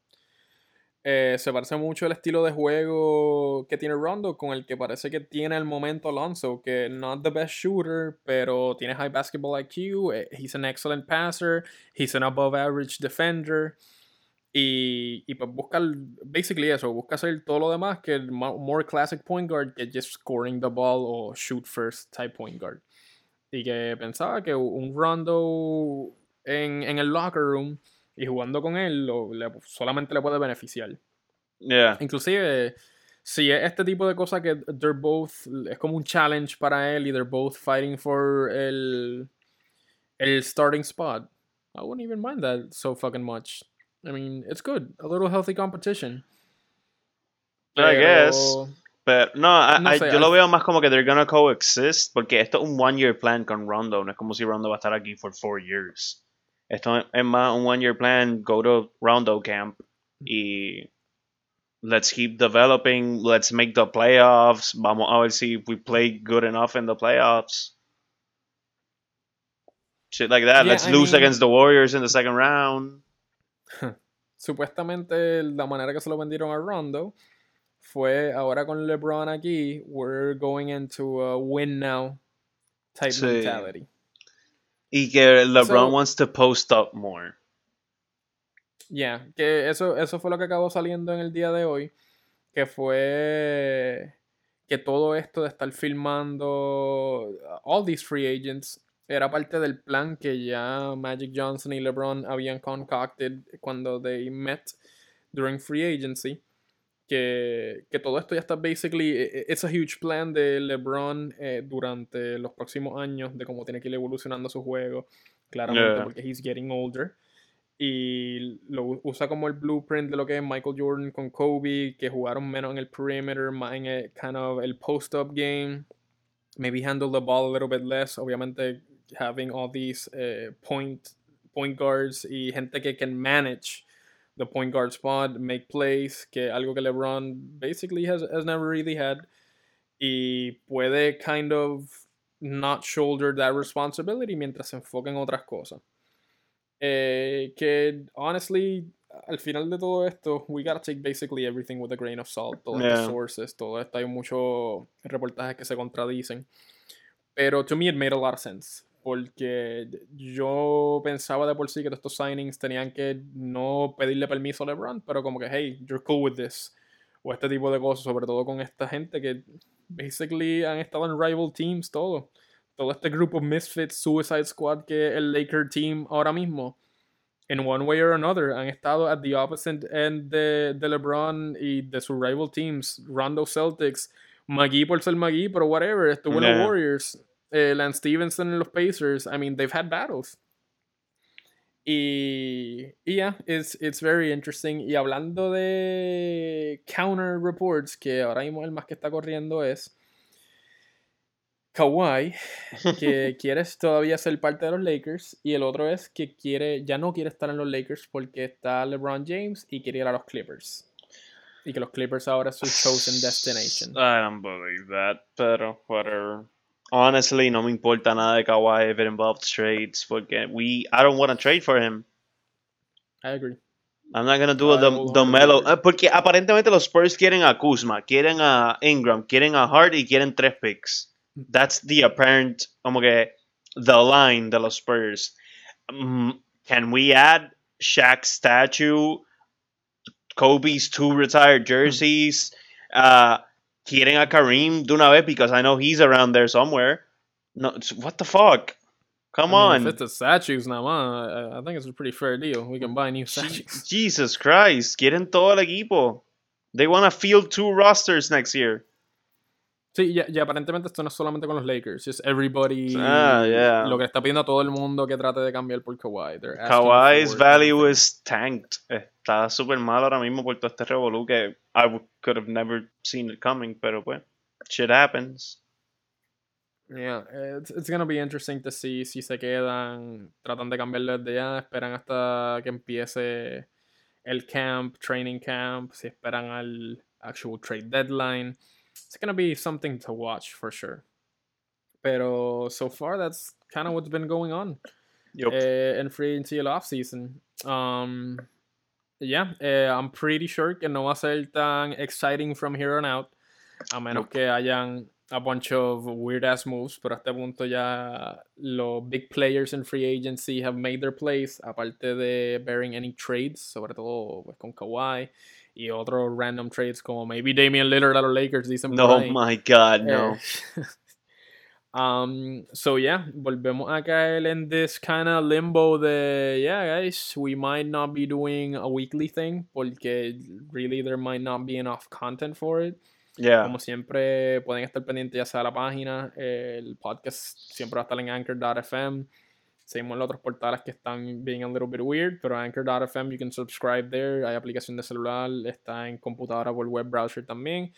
Eh, se parece mucho el estilo de juego que tiene Rondo con el que parece que tiene el momento Alonso, que not the best shooter, pero tiene high basketball IQ, eh, he's an excellent passer, he's an above average defender. Y, y pues busca, basically eso, busca hacer todo lo demás que el more classic point guard que just scoring the ball o shoot first type point guard. Y que pensaba que un Rondo en, en el locker room y jugando con él lo, le- solamente le puede beneficiar. Yeah. Inclusive, si es este tipo de cosas que they're both, es como un challenge para él y they're both fighting for el, el starting spot, I wouldn't even mind that so fucking much. I mean, it's good. A little healthy competition. I guess. Pero- no, I- No I- sé, yo lo veo más como que they're gonna coexist porque esto es un one year plan con Rondo, no es como si Rondo va a estar aquí for four years. Esto es más un one year plan, go to Rondo camp mm. y let's keep developing, let's make the playoffs, vamos a ver si we play good enough in the playoffs. Shit like that. Yeah, let's I lose mean- against the Warriors in the second round. supuestamente la manera que se lo vendieron a Rondo fue ahora con LeBron aquí, we're going into a win now type Sí. mentality. Y que LeBron So- wants to post up more. Yeah, que eso, eso fue lo que acabó saliendo en el día de hoy, que fue que todo esto de estar filmando uh, all these free agents era parte del plan que ya Magic Johnson y LeBron habían concocted cuando they met during free agency. Que, que todo esto ya está basically, i- i- it's a huge plan de LeBron eh, durante los próximos años de cómo tiene que ir evolucionando su juego, claramente Yeah. porque he's getting older y lo usa como el blueprint de lo que es Michael Jordan con Kobe, que jugaron menos en el perimeter, más en el kind of el post-up game, maybe handle the ball a little bit less, obviamente having all these eh, point, point guards y gente que can manage the point guard spot, make plays, que algo que LeBron basically has, has never really had, y puede kind of not shoulder that responsibility mientras se enfoca en otras cosas. Eh, que honestly, al final de todo esto, we gotta take basically everything with a grain of salt. Todos Yeah. estos sources, todo esto, hay muchos reportajes que se contradicen. Pero to me it made a lot of sense. Porque yo pensaba de por sí que todos estos signings tenían que no pedirle permiso a LeBron, pero como que, hey, you're cool with this. O este tipo de cosas, sobre todo con esta gente que basically han estado en rival teams, todo todo este grupo Misfits Suicide Squad que es el Laker team ahora mismo, in one way or another, han estado at the opposite end de, de LeBron y de sus rival teams, Rondo Celtics, McGee por ser McGee, pero whatever, estuvo en Yeah. los Warriors, eh, Lance Stevenson en los Pacers, I mean, they've had battles. Y, y yeah, it's, it's very interesting. Y hablando de counter reports, que ahora mismo el más que está corriendo es Kawhi, que quiere todavía ser parte de los Lakers, y el otro es que quiere, ya no quiere estar en los Lakers porque está LeBron James y quiere ir a los Clippers. Y que los Clippers ahora es su chosen destination. I don't believe that, pero whatever. Honestly, no me importa nada de Kawhi if it involves trades, porque we, I don't want to trade for him. I agree. I'm not gonna do I the, the. Melo, porque aparentemente los Spurs quieren a Kuzma, quieren a Ingram, quieren a Hart y quieren tres picks. That's the apparent, como que, the line de los Spurs. Mm, can we add Shaq's statue, Kobe's two retired jerseys? Uh, quieren a Kareem de una vez because I know he's around there somewhere. No, what the fuck? Come I mean, on. If it's the statues now, I, I think it's a pretty fair deal. We can buy new statues. Jesus Christ, quieren todo el equipo. They want to field two rosters next year. Sí, y, y aparentemente esto no es solamente con los Lakers, just everybody. Ah, yeah. Lo que está pidiendo a todo el mundo que trate de cambiar por Kawhi. Kawhi's value is tanked. Está súper mal ahora mismo por todo este revolú que I could have never seen it coming, pero pues, shit happens. Yeah, it's, it's gonna be interesting to see si se quedan, tratan de cambiarlo desde ya, esperan hasta que empiece el camp, training camp, si esperan al actual trade deadline. It's gonna be something to watch for sure. Pero so far, that's kind of what's been going on Yup. eh, en free agency el offseason. Um, yeah, eh, I'm pretty sure que no va a ser tan exciting from here on out. A menos Nope. que hayan a bunch of weird ass moves, pero a este punto ya los big players in free agency have made their place, aparte de bearing any trades, sobre todo pues, con Kawhi y otros random trades como maybe Damian Lillard a los Lakers, dicen por no, ahí. my God, no. Eh, Um, so yeah, volvemos a caer en this kind of limbo de, yeah, guys, we might not be doing a weekly thing porque really there might not be enough content for it. Yeah. Como siempre, pueden estar pendientes ya sea la página, el podcast siempre va a estar en anchor.fm. Seguimos los otros portales que están being a little bit weird, pero anchor.fm you can subscribe there. Hay aplicación de celular, está en computadora por web browser también.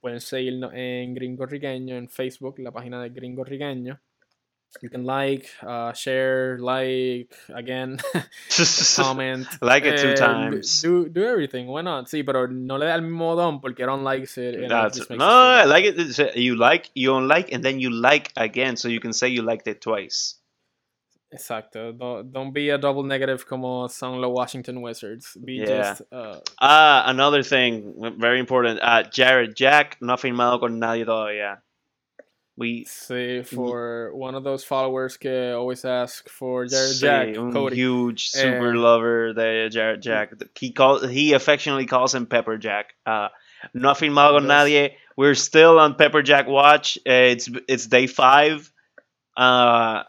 Pueden seguirnos en Gringo Riqueño en Facebook, la página de Gringo Riqueño. You can like, uh, share, like, again, comment. like it two eh, times. Do, do everything, why not? Sí, pero no le da el mismo don porque don't likes it. and it That's, just no, I like it. It's- You like, you don't like, and then you like again, so you can say you liked it twice. Exacto. Don't, don't be a double negative como son los Washington Wizards. Be Yeah. just. Uh, Ah, another thing, very important. Uh, Jared Jack no ha firmado con nadie todavía. We sí, for one of those followers que always ask for Jared sí, Jack, un Cody. huge super Eh, lover de Jared Jack. He call, he affectionately calls him Pepper Jack. Uh, no ha firmado con nadie. We're still on Pepper Jack watch. Uh, it's it's day five. Uh,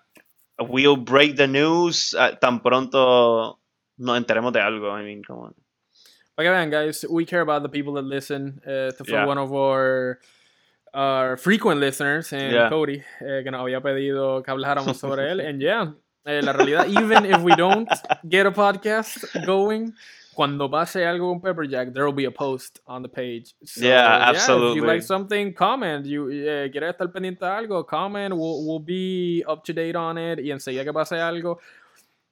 we'll break the news uh, tan pronto nos enteremos de algo. I mean, come on. Like again, guys, we care about the people that listen. Uh, to for Yeah. one of our our frequent listeners, and Yeah. Cody, eh, que nos había pedido que habláramos sobre él. And yeah, eh, la realidad, even if we don't get a podcast going, cuando pase algo con Pepperjack, there will be a post on the page. So, Yeah, If you like something, comment. You eh, quieres estar pendiente de algo, comment. We'll, we'll be up to date on it. Y enseguida que pase algo,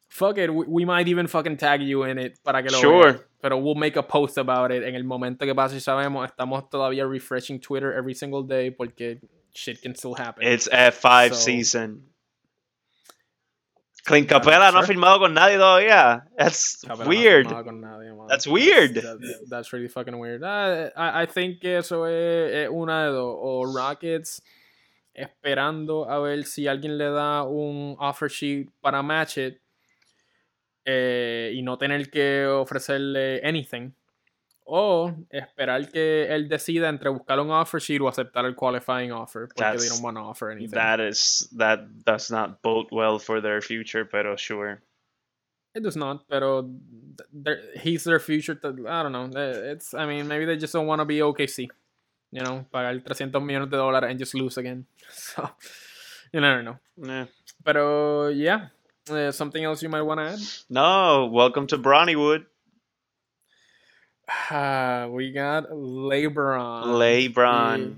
fuck it, we, we might even fucking tag you in it para que lo Sure. veas. Pero we'll make a post about it en el momento que pase. Sabemos, estamos todavía refreshing Twitter every single day porque shit can still happen. It's F5 So- season. Clint Capella no ha firmado con nadie todavía. That's Capela no weird. firmaba con nadie. That's weird. that- that's really fucking weird. Ah, I, I think que eso es, es una de dos. O Rockets esperando a ver si alguien le da un offer sheet para match it eh, y no tener que ofrecerle anything. O esperar que él decida entre buscar un offer sheet o aceptar el qualifying offer porque they That's- don't want to offer anything. That is that does not bode well for their future, pero sure. It does not, pero he's their future. to- I don't know. Eh, It's, I mean, maybe they just don't want to be OKC. You know, pagar 300 millones de dólares and just lose again. So, you never know. Yeah. Pero, yeah. Eh, something else you might want to add? No, welcome to Bronnywood. Ah, we got LeBron. LeBron.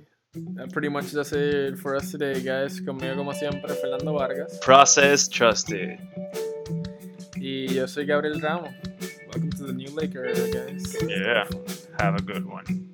That pretty much that's it for us today, guys. Conmigo, como siempre, Fernando Vargas. Process trusted. Y yo soy Gabriel Ramos. Welcome to the new Laker, guys. Yeah. Have a good one.